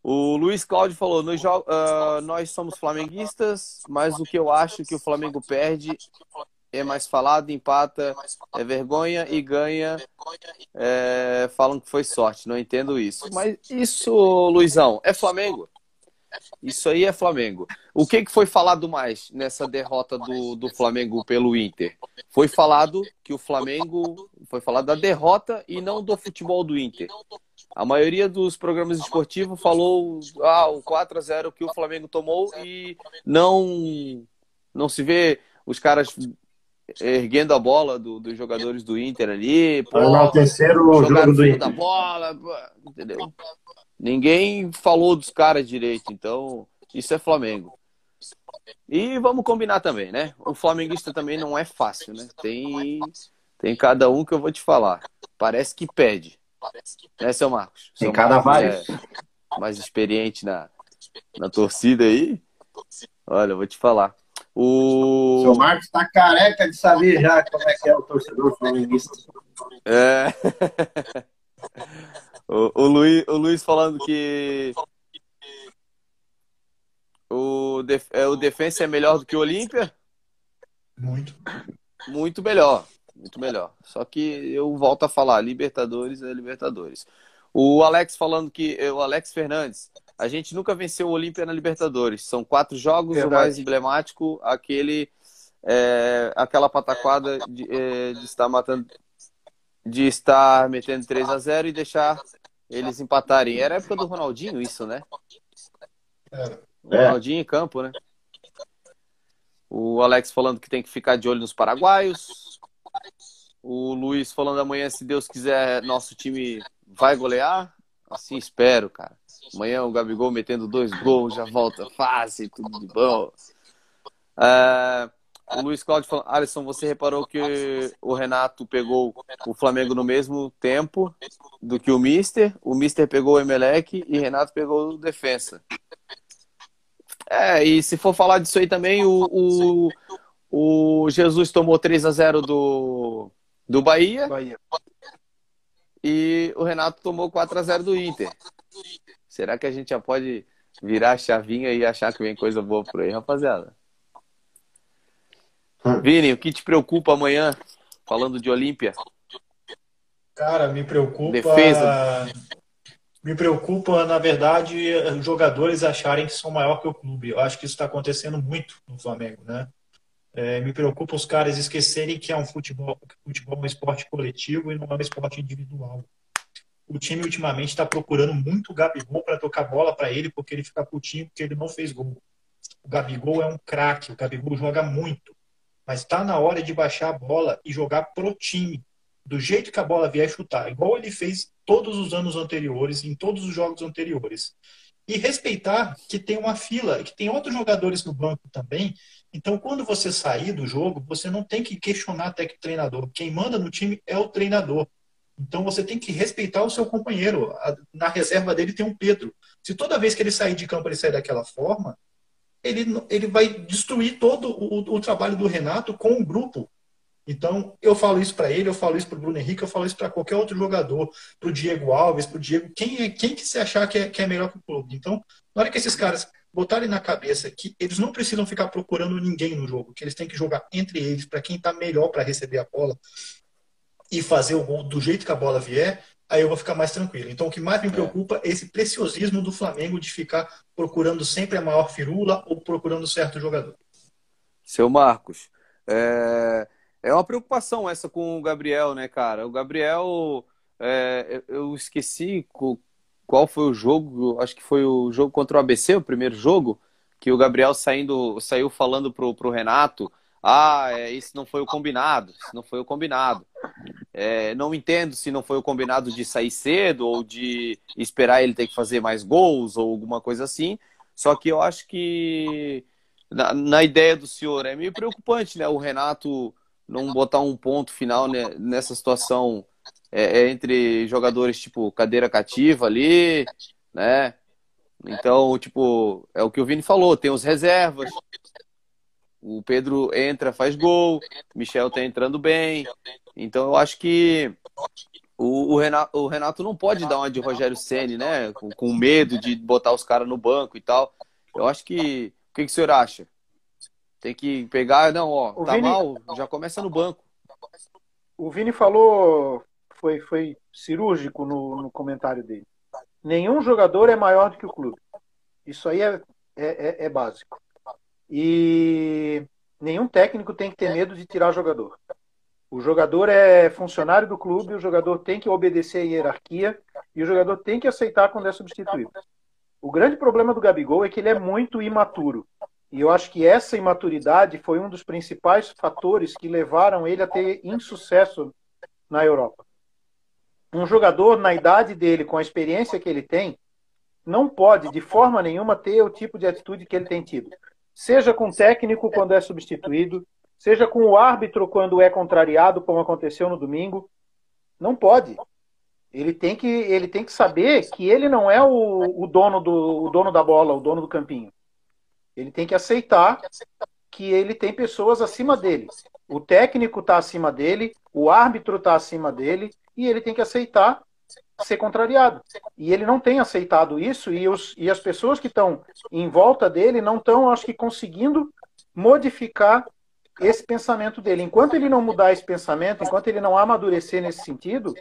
O Luiz Cláudio falou: nós, uh, nós somos flamenguistas, mas o que eu acho que o Flamengo perde é mais falado, empata, é vergonha e ganha. É, falam que foi sorte, não entendo isso. Mas isso, Luizão, é Flamengo. Isso aí é Flamengo. O que, que foi falado mais nessa derrota do, do Flamengo pelo Inter? Foi falado que o Flamengo. Foi falado da derrota e não do futebol do Inter. A maioria dos programas esportivos falou ah, o 4 a 0 que o Flamengo tomou e não não se vê os caras erguendo a bola do, dos jogadores do Inter ali. Pô, o terceiro jogo do Inter. Da bola, entendeu? Ninguém falou dos caras direito, então isso é Flamengo. E vamos combinar também, né? O flamenguista também não é fácil, né? Tem, tem cada um que eu vou te falar. Parece que pede. Né, seu Marcos? Tem seu cada Marcos vários. É mais experiente na, na torcida aí. Olha, eu vou te falar. O seu Marcos tá careca de saber já como é que é o torcedor flamenguista. É. o, o, Luiz, o Luiz falando que o, def, é, o Defensa é melhor do que o Olímpia? Muito. Muito melhor. Muito melhor. Só que eu volto a falar, Libertadores é Libertadores. O Alex falando que. O Alex Fernandes, a gente nunca venceu o Olímpia na Libertadores. São quatro jogos, Verdade. o mais emblemático, aquele. É, aquela pataquada de, é, de, estar matando. De estar metendo 3 a 0 e deixar eles empatarem. Era a época do Ronaldinho, isso, né? Era. É. Ronaldinho em campo, né? O Alex falando que tem que ficar de olho nos paraguaios. O Luiz falando amanhã, se Deus quiser, nosso time vai golear. Assim espero, cara. Amanhã o Gabigol metendo dois gols, já volta fácil, tudo de bom. É, o Luiz Cláudio falando, Alisson, você reparou que o Renato pegou o Flamengo no mesmo tempo do que o Mister. O Mister pegou o Emelec e Renato pegou o Defensa. É, e se for falar disso aí também, o, o, o Jesus tomou 3 a 0 do, do Bahia, Bahia. E o Renato tomou 4 a 0 do Inter. Será que a gente já pode virar a chavinha e achar que vem coisa boa por aí, rapaziada? Hum. Vini, o que te preocupa amanhã, falando de Olímpia? Cara, me preocupa. Defesa me preocupa, na verdade, os jogadores acharem que são maior que o clube. Eu acho que isso está acontecendo muito no Flamengo, né? É, me preocupa os caras esquecerem que é um futebol, futebol é um esporte coletivo e não é um esporte individual. O time ultimamente está procurando muito o Gabigol para tocar bola para ele, porque ele fica putinho porque ele não fez gol. O Gabigol é um craque, o Gabigol joga muito, mas está na hora de baixar a bola e jogar pro time do jeito que a bola vier chutar, igual ele fez todos os anos anteriores, em todos os jogos anteriores. E respeitar que tem uma fila, que tem outros jogadores no banco também. Então, quando você sair do jogo, você não tem que questionar até que treinador. Quem manda no time é o treinador. Então, você tem que respeitar o seu companheiro. Na reserva dele tem um Pedro. Se toda vez que ele sair de campo ele sair daquela forma, ele, ele vai destruir todo o, o trabalho do Renato com o grupo. Então, eu falo isso para ele, eu falo isso para o Bruno Henrique, eu falo isso para qualquer outro jogador, para o Diego Alves, para o Diego, quem, é, quem que se achar que é, que é melhor que o clube. Então, na hora que esses caras botarem na cabeça que eles não precisam ficar procurando ninguém no jogo, que eles têm que jogar entre eles para quem está melhor para receber a bola e fazer o gol do jeito que a bola vier, aí eu vou ficar mais tranquilo. Então, o que mais me é. preocupa é esse preciosismo do Flamengo de ficar procurando sempre a maior firula ou procurando certo jogador. Seu Marcos, é é uma preocupação essa com o Gabriel, né, cara? O Gabriel, é, eu esqueci qual foi o jogo, acho que foi o jogo contra o ABC, o primeiro jogo, que o Gabriel saindo, saiu falando pro, pro Renato, ah, é, isso não foi o combinado, isso não foi o combinado. É, não entendo se não foi o combinado de sair cedo ou de esperar ele ter que fazer mais gols ou alguma coisa assim. Só que eu acho que na, na ideia do senhor é meio preocupante, né? O Renato não botar um ponto final né, nessa situação é, é, entre jogadores tipo cadeira cativa ali, né? Então, tipo, é o que o Vini falou, tem os reservas. O Pedro entra, faz gol, Michel tá entrando bem. Então eu acho que o, o, Renato, o Renato, não pode dar uma de Rogério Ceni, né? Com, com medo de botar os caras no banco e tal. Eu acho que. O que, que o senhor acha? Tem que pegar, não, ó, o tá Vini... mal, já começa no banco. O Vini falou, foi, foi cirúrgico no, no comentário dele. Nenhum jogador é maior do que o clube. Isso aí é, é, é, é básico. E nenhum técnico tem que ter medo de tirar jogador. O jogador é funcionário do clube, o jogador tem que obedecer a hierarquia e o jogador tem que aceitar quando é substituído. O grande problema do Gabigol é que ele é muito imaturo. E eu acho que essa imaturidade foi um dos principais fatores que levaram ele a ter insucesso na Europa. Um jogador na idade dele, com a experiência que ele tem, não pode de forma nenhuma ter o tipo de atitude que ele tem tido. Seja com o técnico quando é substituído, seja com o árbitro quando é contrariado, como aconteceu no domingo. Não pode. Ele tem que, ele tem que saber que ele não é o, o, dono do, o dono da bola, o dono do campinho. Ele tem que aceitar que ele tem pessoas acima dele. O técnico está acima dele, o árbitro está acima dele, e ele tem que aceitar ser contrariado. E ele não tem aceitado isso, e, os, e as pessoas que estão em volta dele não estão, acho que, conseguindo modificar esse pensamento dele. Enquanto ele não mudar esse pensamento, enquanto ele não amadurecer nesse sentido,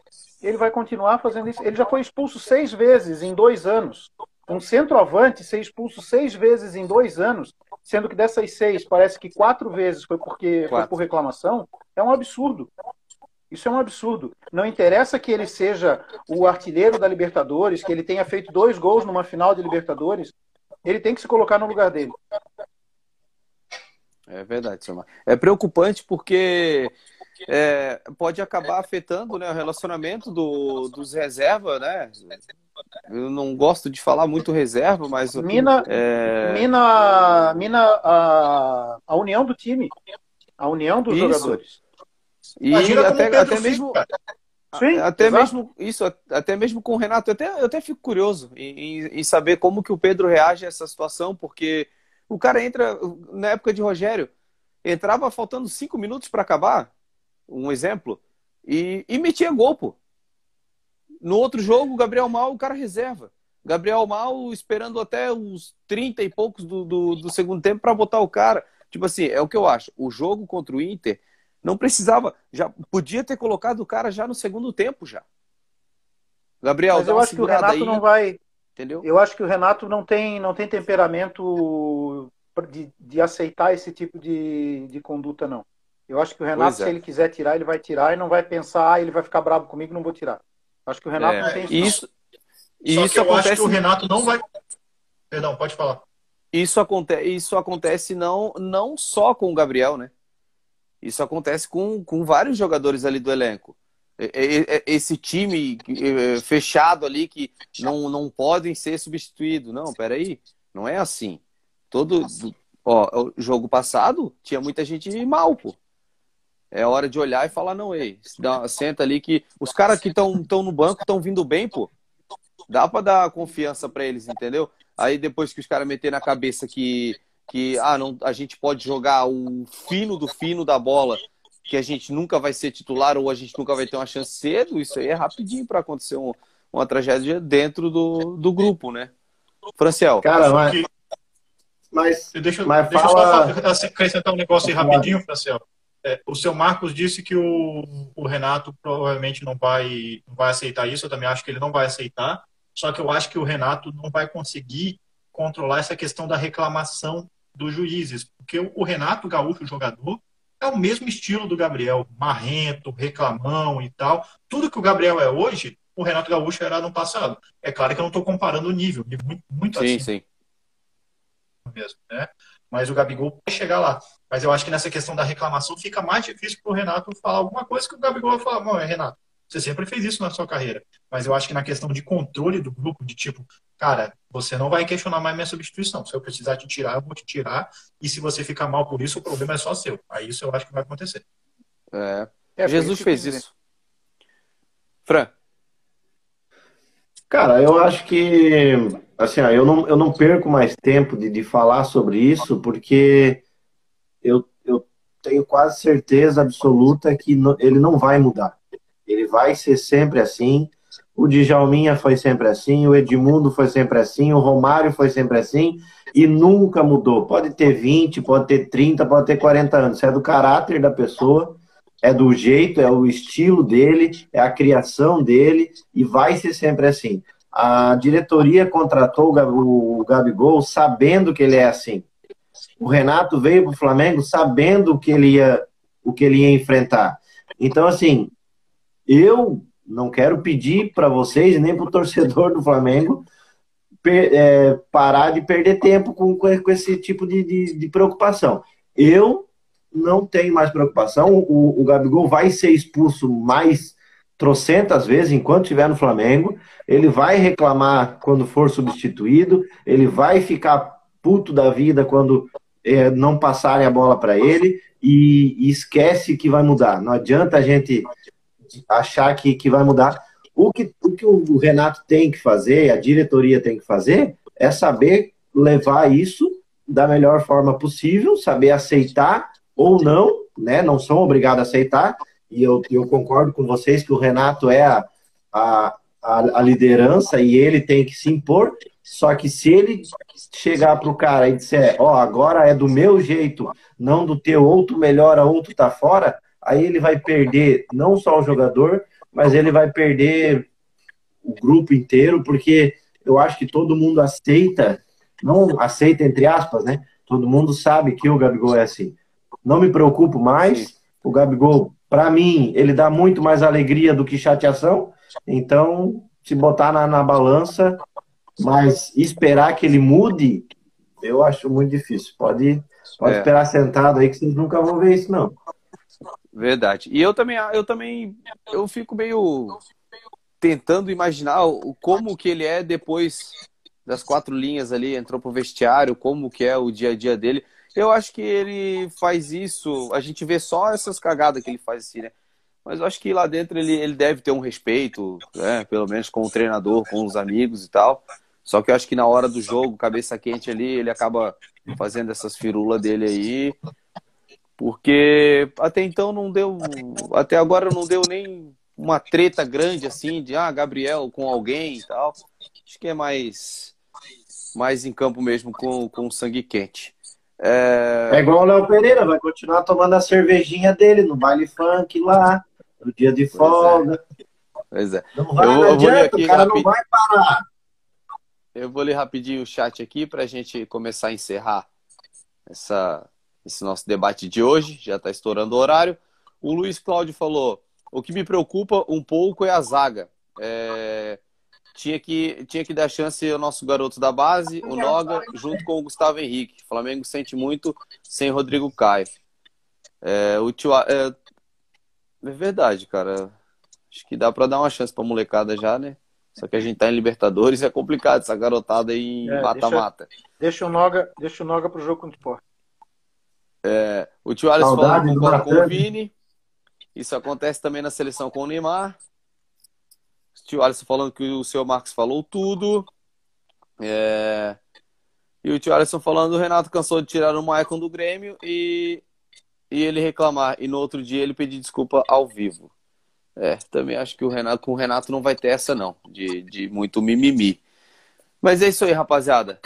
ele vai continuar fazendo isso. Ele já foi expulso seis vezes em dois anos. Um centroavante ser expulso seis vezes em dois anos, sendo que dessas seis, parece que quatro vezes foi porque foi por reclamação, é um absurdo. Isso é um absurdo. Não interessa que ele seja o artilheiro da Libertadores, que ele tenha feito dois gols numa final de Libertadores. Ele tem que se colocar no lugar dele. É verdade, Samar. É preocupante porque é, pode acabar afetando né, o relacionamento do, dos reservas, né? Eu não gosto de falar muito reserva, mas. Mina, é... mina, mina a, a união do time. A união dos Isso. jogadores. E até, até mesmo. Sim, até exato. mesmo isso, até mesmo com o Renato, eu até, eu até fico curioso em, em, saber como que o Pedro reage a essa situação, porque o cara entra, na época de Rogério, entrava faltando cinco minutos para acabar, um exemplo, e, e metia gol, pô. No outro jogo, Gabriel Mal, o cara reserva. Gabriel Mal esperando até os 30 e poucos do, do, do segundo tempo para botar o cara. Tipo assim, é o que eu acho. O jogo contra o Inter não precisava, já podia ter colocado o cara já no segundo tempo já. Gabriel, Mas eu acho que o Renato aí. não vai, entendeu? Eu acho que o Renato não tem, não tem temperamento de, de aceitar esse tipo de, de conduta não. Eu acho que o Renato, é. se ele quiser tirar, ele vai tirar e não vai pensar, ah, ele vai ficar bravo comigo, não vou tirar. Acho que o Renato é, não tem isso. Isso, Só isso que eu acontece... acho que o Renato não vai. Perdão, pode falar. Isso acontece, isso acontece não, não só com o Gabriel, né? Isso acontece com, com vários jogadores ali do elenco. Esse time fechado ali que não, não podem ser substituídos. Não, peraí. Não é assim. Todo. Ó, jogo passado tinha muita gente mal, pô. É hora de olhar e falar, não, ei, senta ali que os caras que estão no banco estão vindo bem, pô. Dá para dar confiança para eles, entendeu? Aí depois que os caras meter na cabeça que que ah, não, a gente pode jogar o fino do fino da bola, que a gente nunca vai ser titular ou a gente nunca vai ter uma chance cedo, isso aí é rapidinho para acontecer um, uma tragédia dentro do, do grupo, né? Franciel. Cara, mas. Mas, deixa, mas deixa fala... eu só acrescentar um negócio aí rapidinho, Franciel. É, o seu Marcos disse que o, o Renato provavelmente não vai, não vai aceitar isso, eu também acho que ele não vai aceitar, só que eu acho que o Renato não vai conseguir controlar essa questão da reclamação dos juízes, porque o Renato Gaúcho, o jogador, é o mesmo estilo do Gabriel, marrento, reclamão e tal. Tudo que o Gabriel é hoje, o Renato Gaúcho era no passado. É claro que eu não estou comparando o nível, muito, muito sim, assim. Sim, mesmo, né? Mas o Gabigol vai chegar lá. Mas eu acho que nessa questão da reclamação fica mais difícil para o Renato falar alguma coisa que o Gabigol vai falar, não, é Renato, você sempre fez isso na sua carreira. Mas eu acho que na questão de controle do grupo, de tipo, cara, você não vai questionar mais minha substituição. Se eu precisar te tirar, eu vou te tirar. E se você ficar mal por isso, o problema é só seu. Aí isso eu acho que vai acontecer. É. é Jesus fez isso. Fran. Cara, eu acho que assim, eu não, eu não perco mais tempo de, de falar sobre isso, porque eu, eu tenho quase certeza absoluta que no, ele não vai mudar. Ele vai ser sempre assim. O Djalminha foi sempre assim, o Edmundo foi sempre assim, o Romário foi sempre assim e nunca mudou. Pode ter 20, pode ter 30, pode ter 40 anos. Isso é do caráter da pessoa, é do jeito, é o estilo dele, é a criação dele e vai ser sempre assim. A diretoria contratou o Gabigol sabendo que ele é assim. O Renato veio para o Flamengo sabendo que ele ia, o que ele ia enfrentar. Então, assim, eu não quero pedir para vocês, nem para o torcedor do Flamengo, per, é, parar de perder tempo com, com esse tipo de, de, de, preocupação. Eu não tenho mais preocupação. O, o Gabigol vai ser expulso mais trocentas vezes enquanto estiver no Flamengo. Ele vai reclamar quando for substituído. Ele vai ficar puto da vida quando é, não passarem a bola para ele. E, e, esquece que vai mudar. Não adianta a gente achar que, que vai mudar o que, o que o Renato tem que fazer, a diretoria tem que fazer, é saber levar isso da melhor forma possível, saber aceitar ou não, né? Não são obrigados a aceitar, e eu, eu concordo com vocês que o Renato é a, a, a, liderança e ele tem que se impor. Só que se ele chegar para o cara e disser, ó, oh, agora é do meu jeito, não do teu, outro melhora, outro tá fora, aí ele vai perder não só o jogador, mas ele vai perder o grupo inteiro, porque eu acho que todo mundo aceita, não aceita entre aspas, né? Todo mundo sabe que o Gabigol é assim. Não me preocupo mais. O Gabigol, para mim, ele dá muito mais alegria do que chateação. Então, se botar na, na balança, mas esperar que ele mude, eu acho muito difícil. Pode, pode é. esperar sentado aí que vocês nunca vão ver isso, não. Verdade. E eu também, eu também, eu fico meio tentando imaginar o, como que ele é depois das quatro linhas ali, entrou pro vestiário, como que é o dia a dia dele. Eu acho que ele faz isso, a gente vê só essas cagadas que ele faz assim, né? Mas eu acho que lá dentro ele, ele deve ter um respeito, né? pelo menos com o treinador, com os amigos e tal. Só que eu acho que na hora do jogo, cabeça quente ali, ele acaba fazendo essas firulas dele aí. Porque até então não deu. Até agora não deu nem uma treta grande assim de ah, Gabriel com alguém e tal. Acho que é mais, mais em campo mesmo com, com sangue quente. É... é igual o Léo Pereira, vai continuar tomando a cervejinha dele no baile funk lá, no dia de folga. Pois é. Não vai, eu, não adianta, o cara não vai parar. Eu vou ler rapidinho o chat aqui para a gente começar a encerrar essa, esse nosso debate de hoje, já está estourando o horário. O Luiz Cláudio falou: o que me preocupa um pouco é a zaga. É... Tinha, que, tinha que dar chance ao nosso garoto da base, o Noga, junto com o Gustavo Henrique. O Flamengo sente muito sem Rodrigo Caio. É, o tio, é... é verdade, cara. Acho que dá para dar uma chance pra molecada já, né? Só que a gente tá em Libertadores é complicado essa garotada aí em mata-mata. É, deixa, deixa, o Noga, deixa o Noga pro jogo contra o Sport. É, o tio Alisson falou concorda com o Vini. Isso acontece também na seleção com o Neymar. O tio Alisson falando que o seu Marcos falou tudo. É... E o tio Alisson falando o Renato cansou de tirar o Maicon do Grêmio e... e ele reclamar. E no outro dia ele pedir desculpa ao vivo. É, também acho que o Renato, com o Renato não vai ter essa, não, de, de muito mimimi. Mas é isso aí, rapaziada.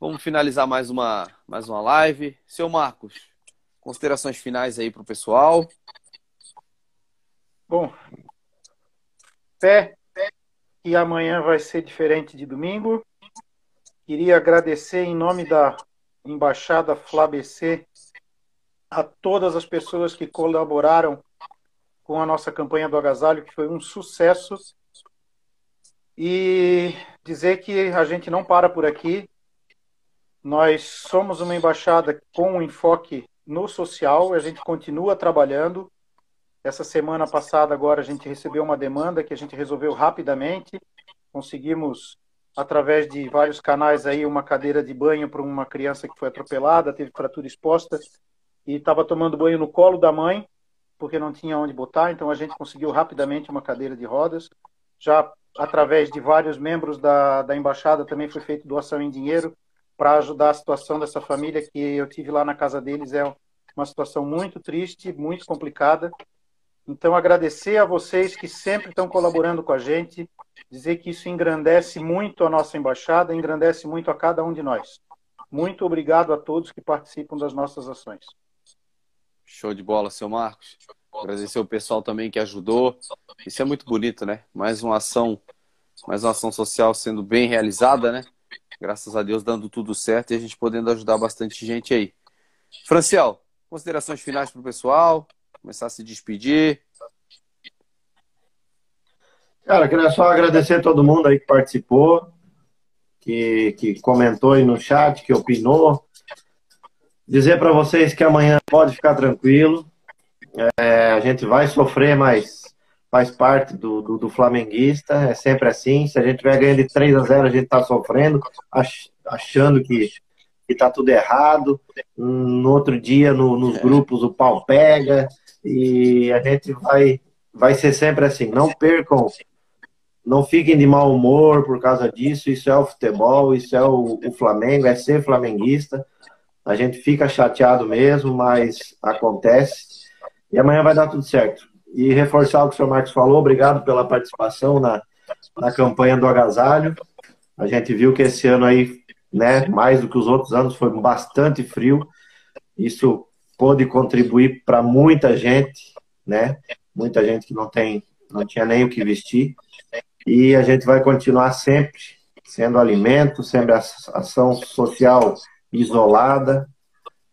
Vamos finalizar mais uma, mais uma live. Seu Marcos, Considerações finais aí para o pessoal. Bom, fé que amanhã vai ser diferente de domingo. Queria agradecer em nome da Embaixada FlaBC a todas as pessoas que colaboraram com a nossa campanha do agasalho, que foi um sucesso. E dizer que a gente não para por aqui. Nós somos uma embaixada com um enfoque no social, a gente continua trabalhando. Essa semana passada, agora, a gente recebeu uma demanda que a gente resolveu rapidamente. Conseguimos, através de vários canais, aí uma cadeira de banho para uma criança que foi atropelada, teve fratura exposta e estava tomando banho no colo da mãe, porque não tinha onde botar. Então, a gente conseguiu rapidamente uma cadeira de rodas. Já através de vários membros da, da embaixada também foi feita doação em dinheiro para ajudar a situação dessa família que eu tive lá na casa deles. É uma situação muito triste, muito complicada. Então, agradecer a vocês que sempre estão colaborando com a gente, dizer que isso engrandece muito a nossa embaixada, engrandece muito a cada um de nós. Muito obrigado a todos que participam das nossas ações. Show de bola, seu Marcos. Agradecer o pessoal também que ajudou. Isso é muito bonito, né? Mais uma ação, mais uma ação social sendo bem realizada, né? Graças a Deus dando tudo certo e a gente podendo ajudar bastante gente aí. Franciel, considerações finais para o pessoal, começar a se despedir. Cara, queria só agradecer a todo mundo aí que participou. que, que comentou aí no chat, que opinou. Dizer para vocês que amanhã pode ficar tranquilo. É, a gente vai sofrer, mas faz parte do, do, do, flamenguista, é sempre assim. Se a gente tiver ganhando de 3 a 0 a gente está sofrendo, ach, achando que está tudo errado. No outro dia, no, nos grupos, o pau pega. E a gente vai, vai ser sempre assim. Não percam, não fiquem de mau humor por causa disso. Isso é o futebol, isso é o, o Flamengo, é ser flamenguista. A gente fica chateado mesmo, mas acontece. E amanhã vai dar tudo certo e reforçar o que o senhor Marcos falou. Obrigado pela participação na, na campanha do agasalho. A gente viu que esse ano aí, né, mais do que os outros anos, foi bastante frio. Isso pôde contribuir para muita gente, né? Muita gente que não tem, não tinha nem o que vestir. E a gente vai continuar sempre sendo alimento, sempre ação social isolada.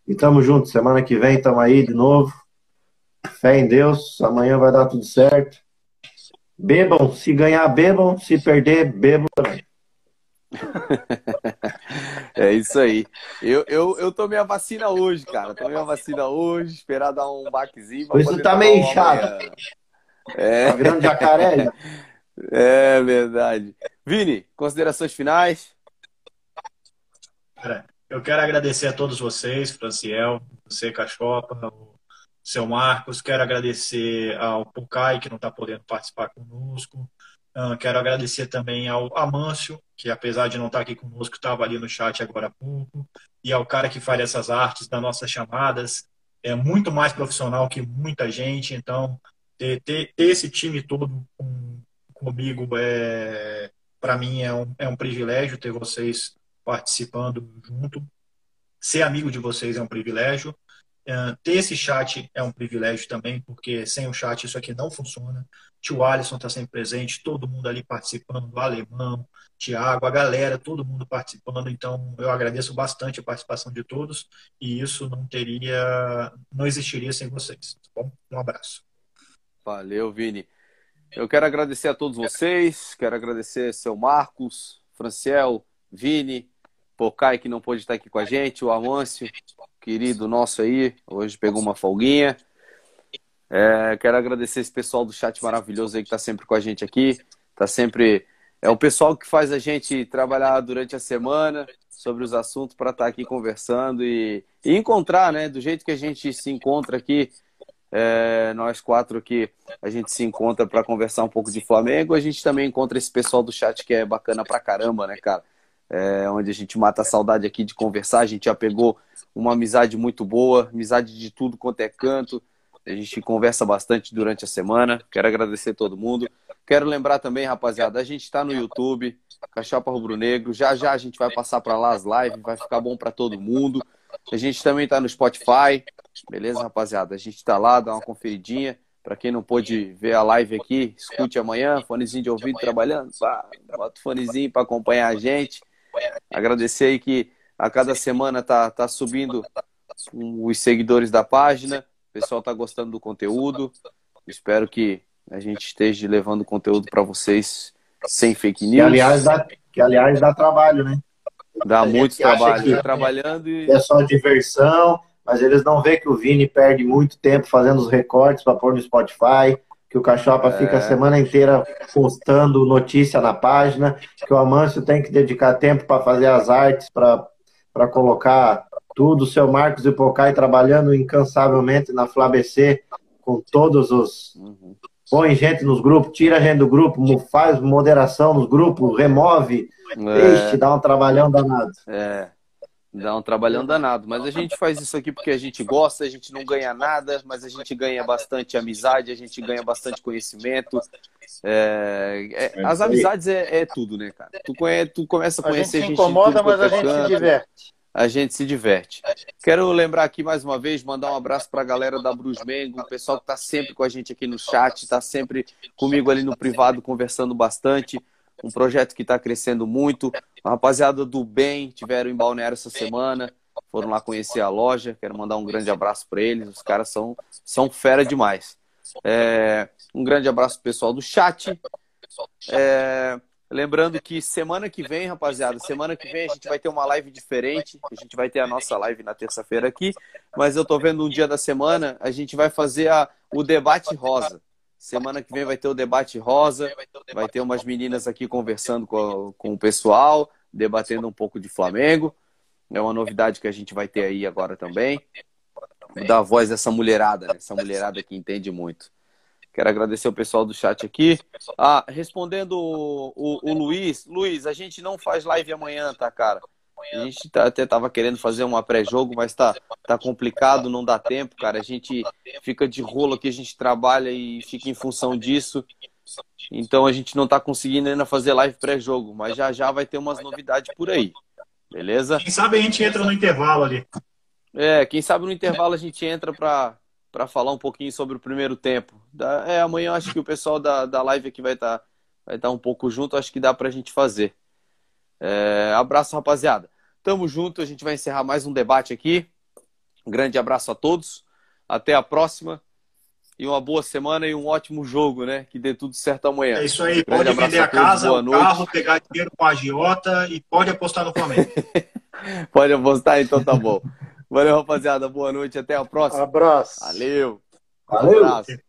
E estamos juntos. Semana que vem estamos aí de novo. Fé em Deus, amanhã vai dar tudo certo. Bebam, se ganhar, bebam, se perder, bebam também. é isso aí. Eu, eu, eu tomei a vacina hoje, cara. Tomei a vacina hoje, esperar dar um baquezinho. Isso tá meio inchado. É. Tá virando jacaré. É verdade. Vini, considerações finais? eu quero agradecer a todos vocês, Franciel, você, Cachopa, o seu Marcos, quero agradecer ao Pucai, que não está podendo participar conosco. Uh, quero agradecer também ao Amâncio, que apesar de não estar tá aqui conosco, estava ali no chat agora há pouco. E ao cara que faz essas artes das nossas chamadas. É muito mais profissional que muita gente, então ter, ter, ter esse time todo com, comigo é para mim é um, é um privilégio ter vocês participando junto. Ser amigo de vocês é um privilégio. Uh, ter esse chat é um privilégio também, porque sem o chat isso aqui não funciona. Tio Alisson está sempre presente, todo mundo ali participando, o Alemão, Tiago, a galera, todo mundo participando. Então, eu agradeço bastante a participação de todos e isso não teria, não existiria sem vocês. Tá bom? Um abraço. Valeu, Vini. Eu quero agradecer a todos vocês, quero agradecer seu Marcos, Franciel, Vini, Pocai, que não pôde estar aqui com a gente, o Amâncio, querido nosso aí, hoje pegou uma folguinha. É, quero agradecer esse pessoal do chat maravilhoso aí que está sempre com a gente aqui. Tá sempre. É o pessoal que faz a gente trabalhar durante a semana sobre os assuntos para estar tá aqui conversando e, e, encontrar, né? Do jeito que a gente se encontra aqui, é, nós quatro aqui, a gente se encontra para conversar um pouco de Flamengo. A gente também encontra esse pessoal do chat que é bacana pra caramba, né, cara? É, onde a gente mata a saudade aqui de conversar. A gente já pegou uma amizade muito boa, amizade de tudo quanto é canto. A gente conversa bastante durante a semana. Quero agradecer todo mundo. Quero lembrar também, rapaziada, a gente está no YouTube, Cachapa Rubro Negro. Já já a gente vai passar para lá as lives, vai ficar bom para todo mundo. A gente também está no Spotify, beleza, rapaziada? A gente está lá, dá uma conferidinha. Para quem não pôde ver a live aqui, escute amanhã, fonezinho de ouvido trabalhando, bota o fonezinho para acompanhar a gente. Agradecer aí que a cada semana tá, tá subindo os seguidores da página. O pessoal tá gostando do conteúdo. Espero que a gente esteja levando conteúdo para vocês sem fake news. Que aliás, dá, que aliás dá trabalho, né? Dá muito trabalho. Que, trabalhando e... É só diversão, mas eles não vê que o Vini perde muito tempo fazendo os recortes para pôr no Spotify que o Cachopa é. fica a semana inteira postando notícia na página, que o Amâncio tem que dedicar tempo para fazer as artes, para colocar tudo, o seu Marcos e Pocai trabalhando incansavelmente na FlaBC, com todos os. Uhum. Põe gente nos grupos, tira a gente do grupo, faz moderação nos grupos, remove. É. dá um trabalhão danado. É. Dá um trabalhão danado. Mas a gente faz isso aqui porque a gente gosta, a gente não ganha nada, mas a gente ganha bastante amizade, a gente ganha bastante conhecimento. É, é, as amizades é, é, tudo, né, cara? Tu, conhece, tu começa a conhecer a gente. A gente se incomoda, mas a é gente se diverte. A gente se diverte. Quero lembrar aqui mais uma vez, mandar um abraço para a galera da Brus Mengo, o pessoal que está sempre com a gente aqui no chat, está sempre comigo ali no privado conversando bastante um projeto que está crescendo muito. A rapaziada do bem tiveram em Balneário essa semana, foram lá conhecer a loja. Quero mandar um grande abraço para eles. Os caras são, são fera demais. É, um grande abraço pessoal do chat. É, Lembrando que semana que vem, rapaziada, semana que vem a gente vai ter uma live diferente. A gente vai ter a nossa live na terça-feira aqui, mas eu tô vendo um dia da semana, a gente vai fazer a, o debate rosa. Semana que vem vai ter o debate rosa, vai ter umas meninas aqui conversando com, com o pessoal, debatendo um pouco de Flamengo. É uma novidade que a gente vai ter aí agora também. Dar voz dessa mulherada, né? essa mulherada que entende muito. Quero agradecer o pessoal do chat aqui. Ah, respondendo o, o, o, Luiz. Luiz, a gente não faz live amanhã, tá, cara? A gente tá, até tava querendo fazer uma pré-jogo, mas tá, tá complicado, não dá tempo, cara. A gente fica de rolo aqui, a gente trabalha e fica em função disso. Então a gente não tá conseguindo ainda fazer live pré-jogo, mas já já vai ter umas novidades por aí. Beleza? Quem sabe a gente entra no intervalo ali. É, quem sabe no intervalo a gente entra para para falar um pouquinho sobre o primeiro tempo. É, amanhã acho que o pessoal da, da live aqui vai estar tá, vai tá um pouco junto, acho que dá para a gente fazer. É, abraço, rapaziada. Tamo junto, a gente vai encerrar mais um debate aqui. Um grande abraço a todos. Até a próxima. E uma boa semana e um ótimo jogo, né? Que dê tudo certo amanhã. É isso aí. Um pode vender a, a casa, o carro, pegar dinheiro com a agiota e pode apostar no Flamengo. pode apostar, então tá bom. Valeu, rapaziada. Boa noite. Até a próxima. Abraço. Valeu. Valeu. Um abraço.